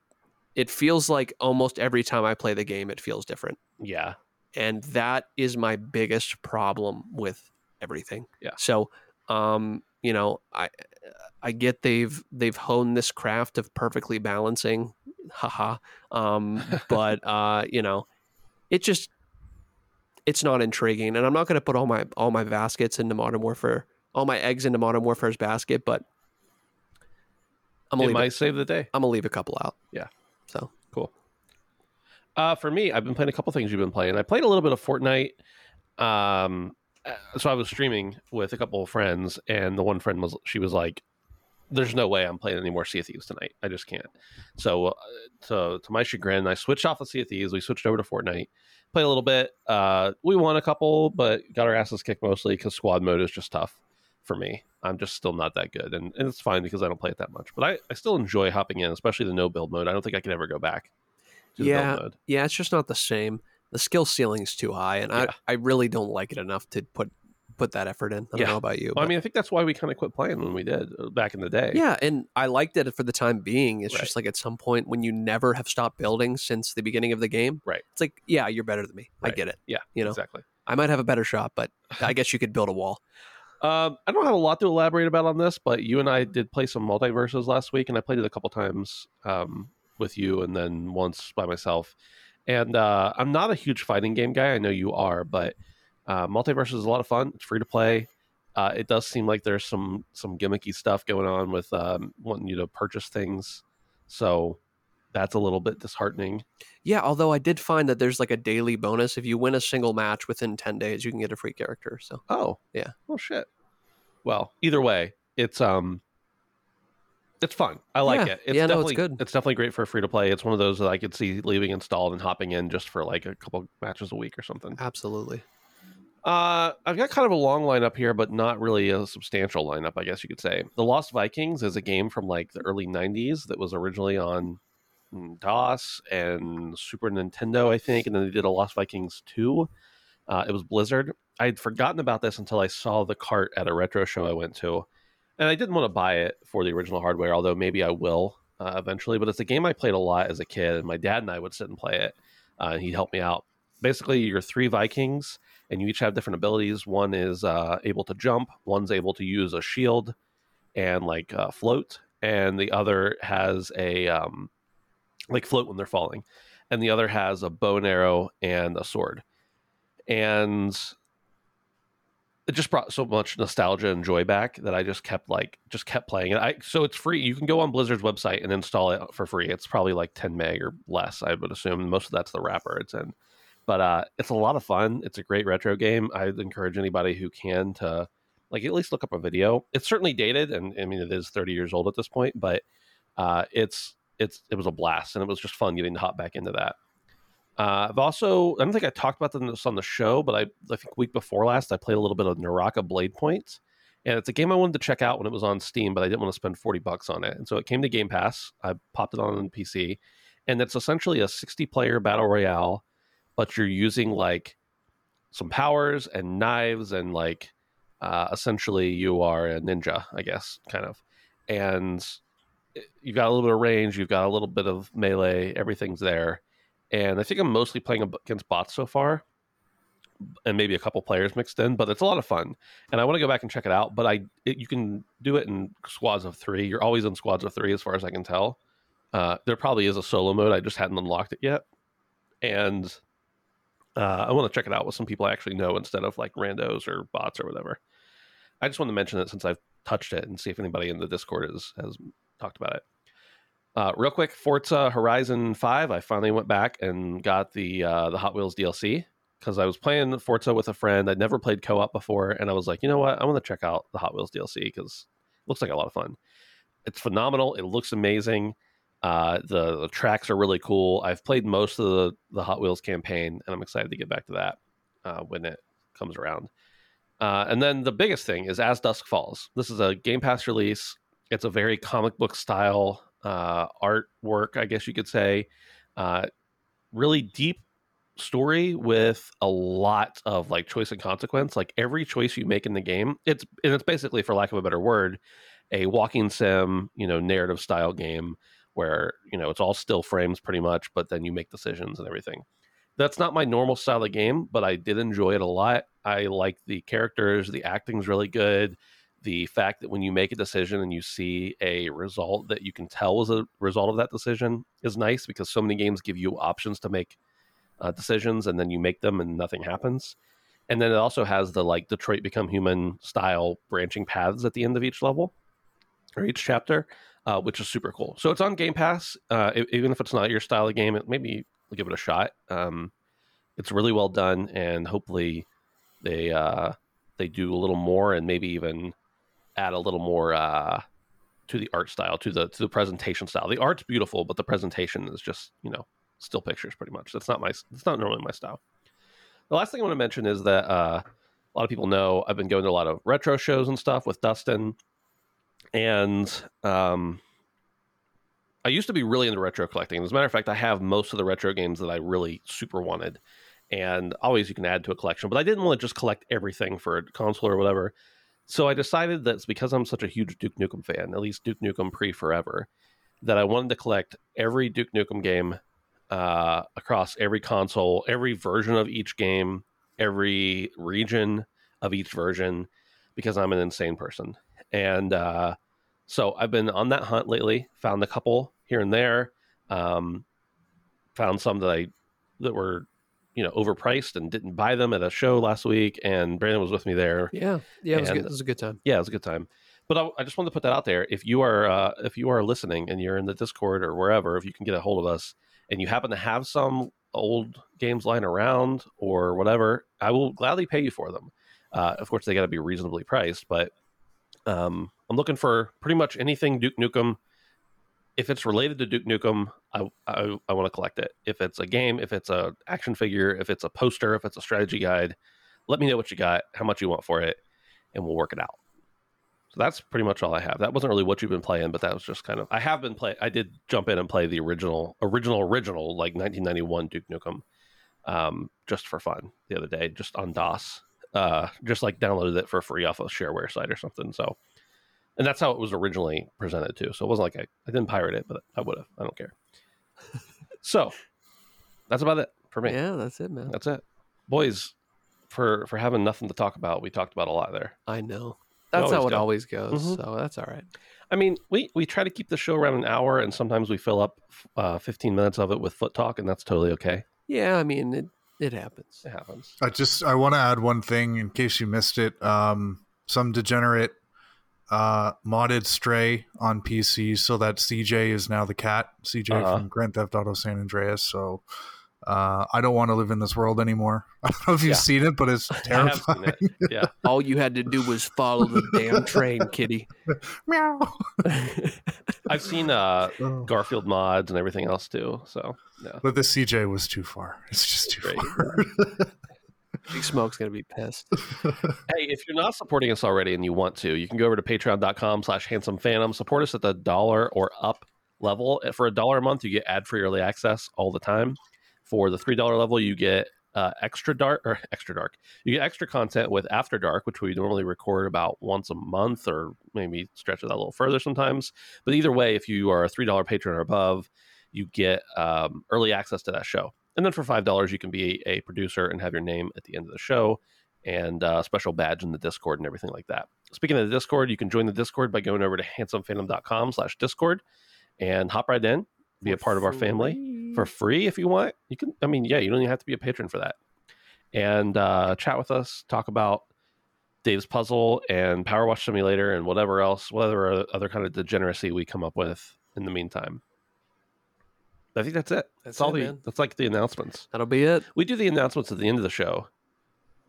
it feels like almost every time I play the game, it feels different." Yeah. and that is my biggest problem with everything. Yeah. So, um, you know, I I get they've they've honed this craft of perfectly balancing, haha. Um, [laughs] but uh, you know, it just it's not intriguing, and I'm not going to put all my all my baskets into Modern Warfare, all my eggs into Modern Warfare's basket, but I'm gonna leave might it, save the day. I'm gonna leave a couple out. Yeah. So Cool. Uh, for me, I've been playing a couple things you've been playing. I played a little bit of Fortnite. Um, uh, so I was streaming with a couple of friends, and the one friend was she was like, "There's no way I'm playing any more Sea of Thieves tonight. I just can't." So, uh, to to my chagrin, I switched off of Sea of Thieves. We switched over to Fortnite. Played a little bit. Uh, we won a couple, but got our asses kicked mostly because squad mode is just tough for me. I'm just still not that good, and, and it's fine because I don't play it that much. But I, I still enjoy hopping in, especially the no build mode. I don't think I could ever go back. To the Yeah. build mode. yeah, it's just not the same. The skill ceiling is too high, and Yeah. I, I really don't like it enough to put put that effort in. I don't know about you. Well, I mean, I think that's why we kind of quit playing when we did uh, back in the day. yeah, and I liked it for the time being. It's Right. just like at some point when you never have stopped building since the beginning of the game, Right. It's like, yeah, you're better than me. I get it. Yeah, you know, exactly. I might have a better shot, but I guess you could build a wall. Um, I don't have a lot to elaborate about on this, but you and I did play some MultiVersus last week, and I played it a couple times um, with you, and then once by myself. And uh, I'm not a huge fighting game guy. I know you are, but uh, multiverse is a lot of fun. It's free to play. Uh, it does seem like there's some some gimmicky stuff going on with um, wanting you to purchase things. So that's a little bit disheartening. Yeah, although I did find that there's like a daily bonus if you win a single match within 10 days, you can get a free character. So, Oh, Yeah. Oh shit. Well, either way, it's um it's fun. I like Yeah. it. It's Yeah, no, it's definitely good. It's definitely great for free to play. It's one of those that I could see leaving installed and hopping in just for like a couple matches a week or something. absolutely. Uh, I've got kind of a long lineup here, but not really a substantial lineup, I guess you could say. The Lost Vikings is a game from like the early 90s that was originally on mm, DOS and Super Nintendo, I think, and then they did a Lost Vikings 2. Uh, it was Blizzard. I had forgotten about this until I saw the cart at a retro show I went to. And I didn't want to buy it for the original hardware, although maybe I will uh, eventually. But it's a game I played a lot as a kid, and my dad and I would sit and play it. Uh, and he'd help me out. Basically, you're three Vikings and you each have different abilities. One is uh, able to jump, one's able to use a shield and like float, and the other has a um, like float when they're falling, and the other has a bow and arrow and a sword. And it just brought so much nostalgia and joy back that I just kept like just kept playing it. I so it's free. You can go on Blizzard's website and install it for free. It's probably like 10 meg or less, I would assume. Most of that's the wrapper it's in but uh, it's a lot of fun. It's a great retro game. I'd encourage anybody who can to like at least look up a video. It's certainly dated, and I mean it is 30 years old at this point, but uh, it's it's it was a blast, and it was just fun getting to hop back into that. Uh, I've also I don't think I talked about this on the show, but I I think week before last I played a little bit of Naraka Blade Points. Point, and it's a game I wanted to check out when it was on Steam, but I didn't want to spend 40 bucks on it, and so it came to Game Pass. I popped it on on PC, and it's essentially a 60 player battle royale but you're using like some powers and knives and like uh, essentially you are a ninja, I guess, kind of. And you've got a little bit of range, you've got a little bit of melee, everything's there. And I think I'm mostly playing against bots so far, and maybe a couple players mixed in, but it's a lot of fun. And I want to go back and check it out. But I, it, you can do it in squads of three. You're always in squads of three, as far as I can tell. Uh, there probably is a solo mode. I just hadn't unlocked it yet. And uh, I want to check it out with some people I actually know instead of like randos or bots or whatever. I just want to mention it since I've touched it and see if anybody in the Discord has has talked about it. Uh, real quick, Forza Horizon Five. I finally went back and got the uh, the Hot Wheels DLC because I was playing Forza with a friend. I'd never played co op before, and I was like, you know what? I want to check out the Hot Wheels DLC because it looks like a lot of fun. It's phenomenal. It looks amazing. Uh, the, the tracks are really cool. I've played most of the, the Hot Wheels campaign, and I'm excited to get back to that uh, when it comes around. Uh, and then the biggest thing is As Dusk Falls. This is a Game Pass release. It's a very comic book style uh, artwork, I guess you could say. Uh, really deep story with a lot of like choice and consequence. Like every choice you make in the game, it's and it's basically, for lack of a better word, a walking sim, you know, narrative style game where you know it's all still frames pretty much, but then you make decisions and everything. That's not my normal style of game, but I did enjoy it a lot. I like the characters, the acting's really good. The fact that when you make a decision and you see a result that you can tell was a result of that decision is nice because so many games give you options to make uh, decisions and then you make them and nothing happens. And then it also has the like Detroit Become Human style branching paths at the end of each level or each chapter uh, which is super cool. So it's on Game Pass. Uh, even if it's not your style of game, it maybe give it a shot. Um, it's really well done, and hopefully they uh, they do a little more and maybe even add a little more uh, to the art style, to the to the presentation style. The art's beautiful, but the presentation is just you know still pictures pretty much. That's not my that's not normally my style. The last thing I want to mention is that uh, a lot of people know I've been going to a lot of retro shows and stuff with Dustin and um, I used to be really into retro collecting. As a matter of fact, I have most of the retro games that I really super wanted, and always you can add to a collection. But I didn't want to just collect everything for a console or whatever. So I decided that because I'm such a huge Duke Nukem fan, at least Duke Nukem pre Forever, that I wanted to collect every Duke Nukem game uh, across every console, every version of each game, every region of each version, because I'm an insane person. And uh, so I've been on that hunt lately. Found a couple here and there. Um, found some that I that were you know overpriced and didn't buy them at a show last week. And Brandon was with me there. Yeah, yeah, it was, And- good. it was a good time. Yeah, it was a good time. but I, I just wanted to put that out there. If you are uh, if you are listening and you're in the Discord or wherever, if you can get a hold of us and you happen to have some old games lying around or whatever, I will gladly pay you for them. Uh, of course, they got to be reasonably priced, but um, I'm looking for pretty much anything Duke Nukem. If it's related to Duke Nukem, I I, I want to collect it. If it's a game, if it's a action figure, if it's a poster, if it's a strategy guide, let me know what you got, how much you want for it, and we'll work it out. So that's pretty much all I have. That wasn't really what you've been playing, but that was just kind of I have been play. I did jump in and play the original, original, original, like 1991 Duke Nukem, um, just for fun the other day, just on DOS. Uh, just like downloaded it for free off a shareware site or something. So, and that's how it was originally presented too. So it wasn't like I, I didn't pirate it, but I would have. I don't care. [laughs] so that's about it for me. Yeah, that's it, man. That's it, boys. For for having nothing to talk about, we talked about a lot there. I know. That's always how it go. always goes. Mhm. So that's all right. I mean, we we try to keep the show around an hour, and sometimes we fill up uh, 15 minutes of it with foot talk, and that's totally okay. Yeah, I mean it. It happens. It happens. I just I want to add one thing in case you missed it. Um, some degenerate uh, modded Stray on PC so that CJ is now the cat. CJ Uh-huh. from Grand Theft Auto San Andreas. So uh, I don't want to live in this world anymore. [laughs] I don't know if you've Yeah. seen it, but it's [laughs] I have terrifying. seen it. Yeah. All you had to do was follow the damn train, kitty. [laughs] Meow. I've seen uh, Oh. Garfield mods and everything else too. So yeah, But the CJ was too far. It's just too Great. far. Big Smoke's gonna be pissed. [laughs] hey, if you're not supporting us already and you want to, you can go over to patreon.com slash handsome phantom. Support us at the dollar or up level. For a dollar a month, you get ad free early access all the time. For the three dollar level, you get uh, extra dark or [laughs] extra dark. You get extra content with After Dark, which we normally record about once a month or maybe stretch it out a little further sometimes. But either way, if you are a three dollar patron or above, you get um, early access to that show. And then for five dollars, you can be a producer and have your name at the end of the show and uh, special badge in the Discord and everything like that. Speaking of the Discord, you can join the Discord by going over to handsomephantom.com slash Discord and hop right in, be a part of our family for free if you want. You can, I mean, yeah, you don't even have to be a patron for that. And uh, chat with us, talk about Dave's puzzle and Power Wash Simulator and whatever else, whatever other kind of degeneracy we come up with in the meantime. I think that's it. That's, That's all it, the. man. That's like the announcements. That'll be it. We do the announcements at the end of the show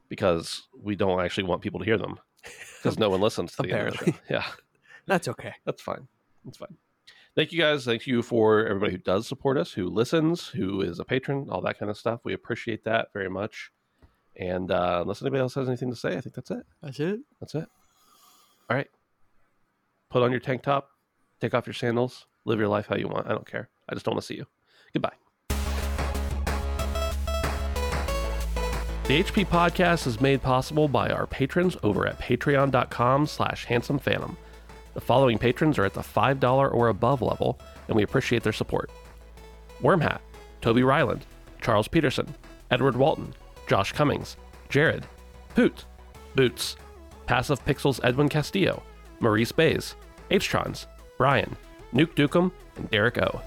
because we don't actually want people to hear them because no one [laughs] listens to the of the. Apparently. [laughs] Yeah, That's okay. that's fine. That's fine. Thank you guys. Thank you for everybody who does support us, who listens, who is a patron, all that kind of stuff. We appreciate that very much. And uh, unless anybody else has anything to say, I think that's it. That's it. That's it. All right. Put on your tank top, take off your sandals, live your life how you want. I don't care. I just don't want to see you. Goodbye. The HP podcast is made possible by our patrons over at patreon.com slash handsomephantom. The following patrons are at the $5 or above level, and we appreciate their support. Wormhat, Toby Ryland, Charles Peterson, Edward Walton, Josh Cummings, Jared, Poot, Boots, Passive Pixels Edwin Castillo, Maurice Bays, H-Trons, Brian, Nuke Dukem, and Derek O.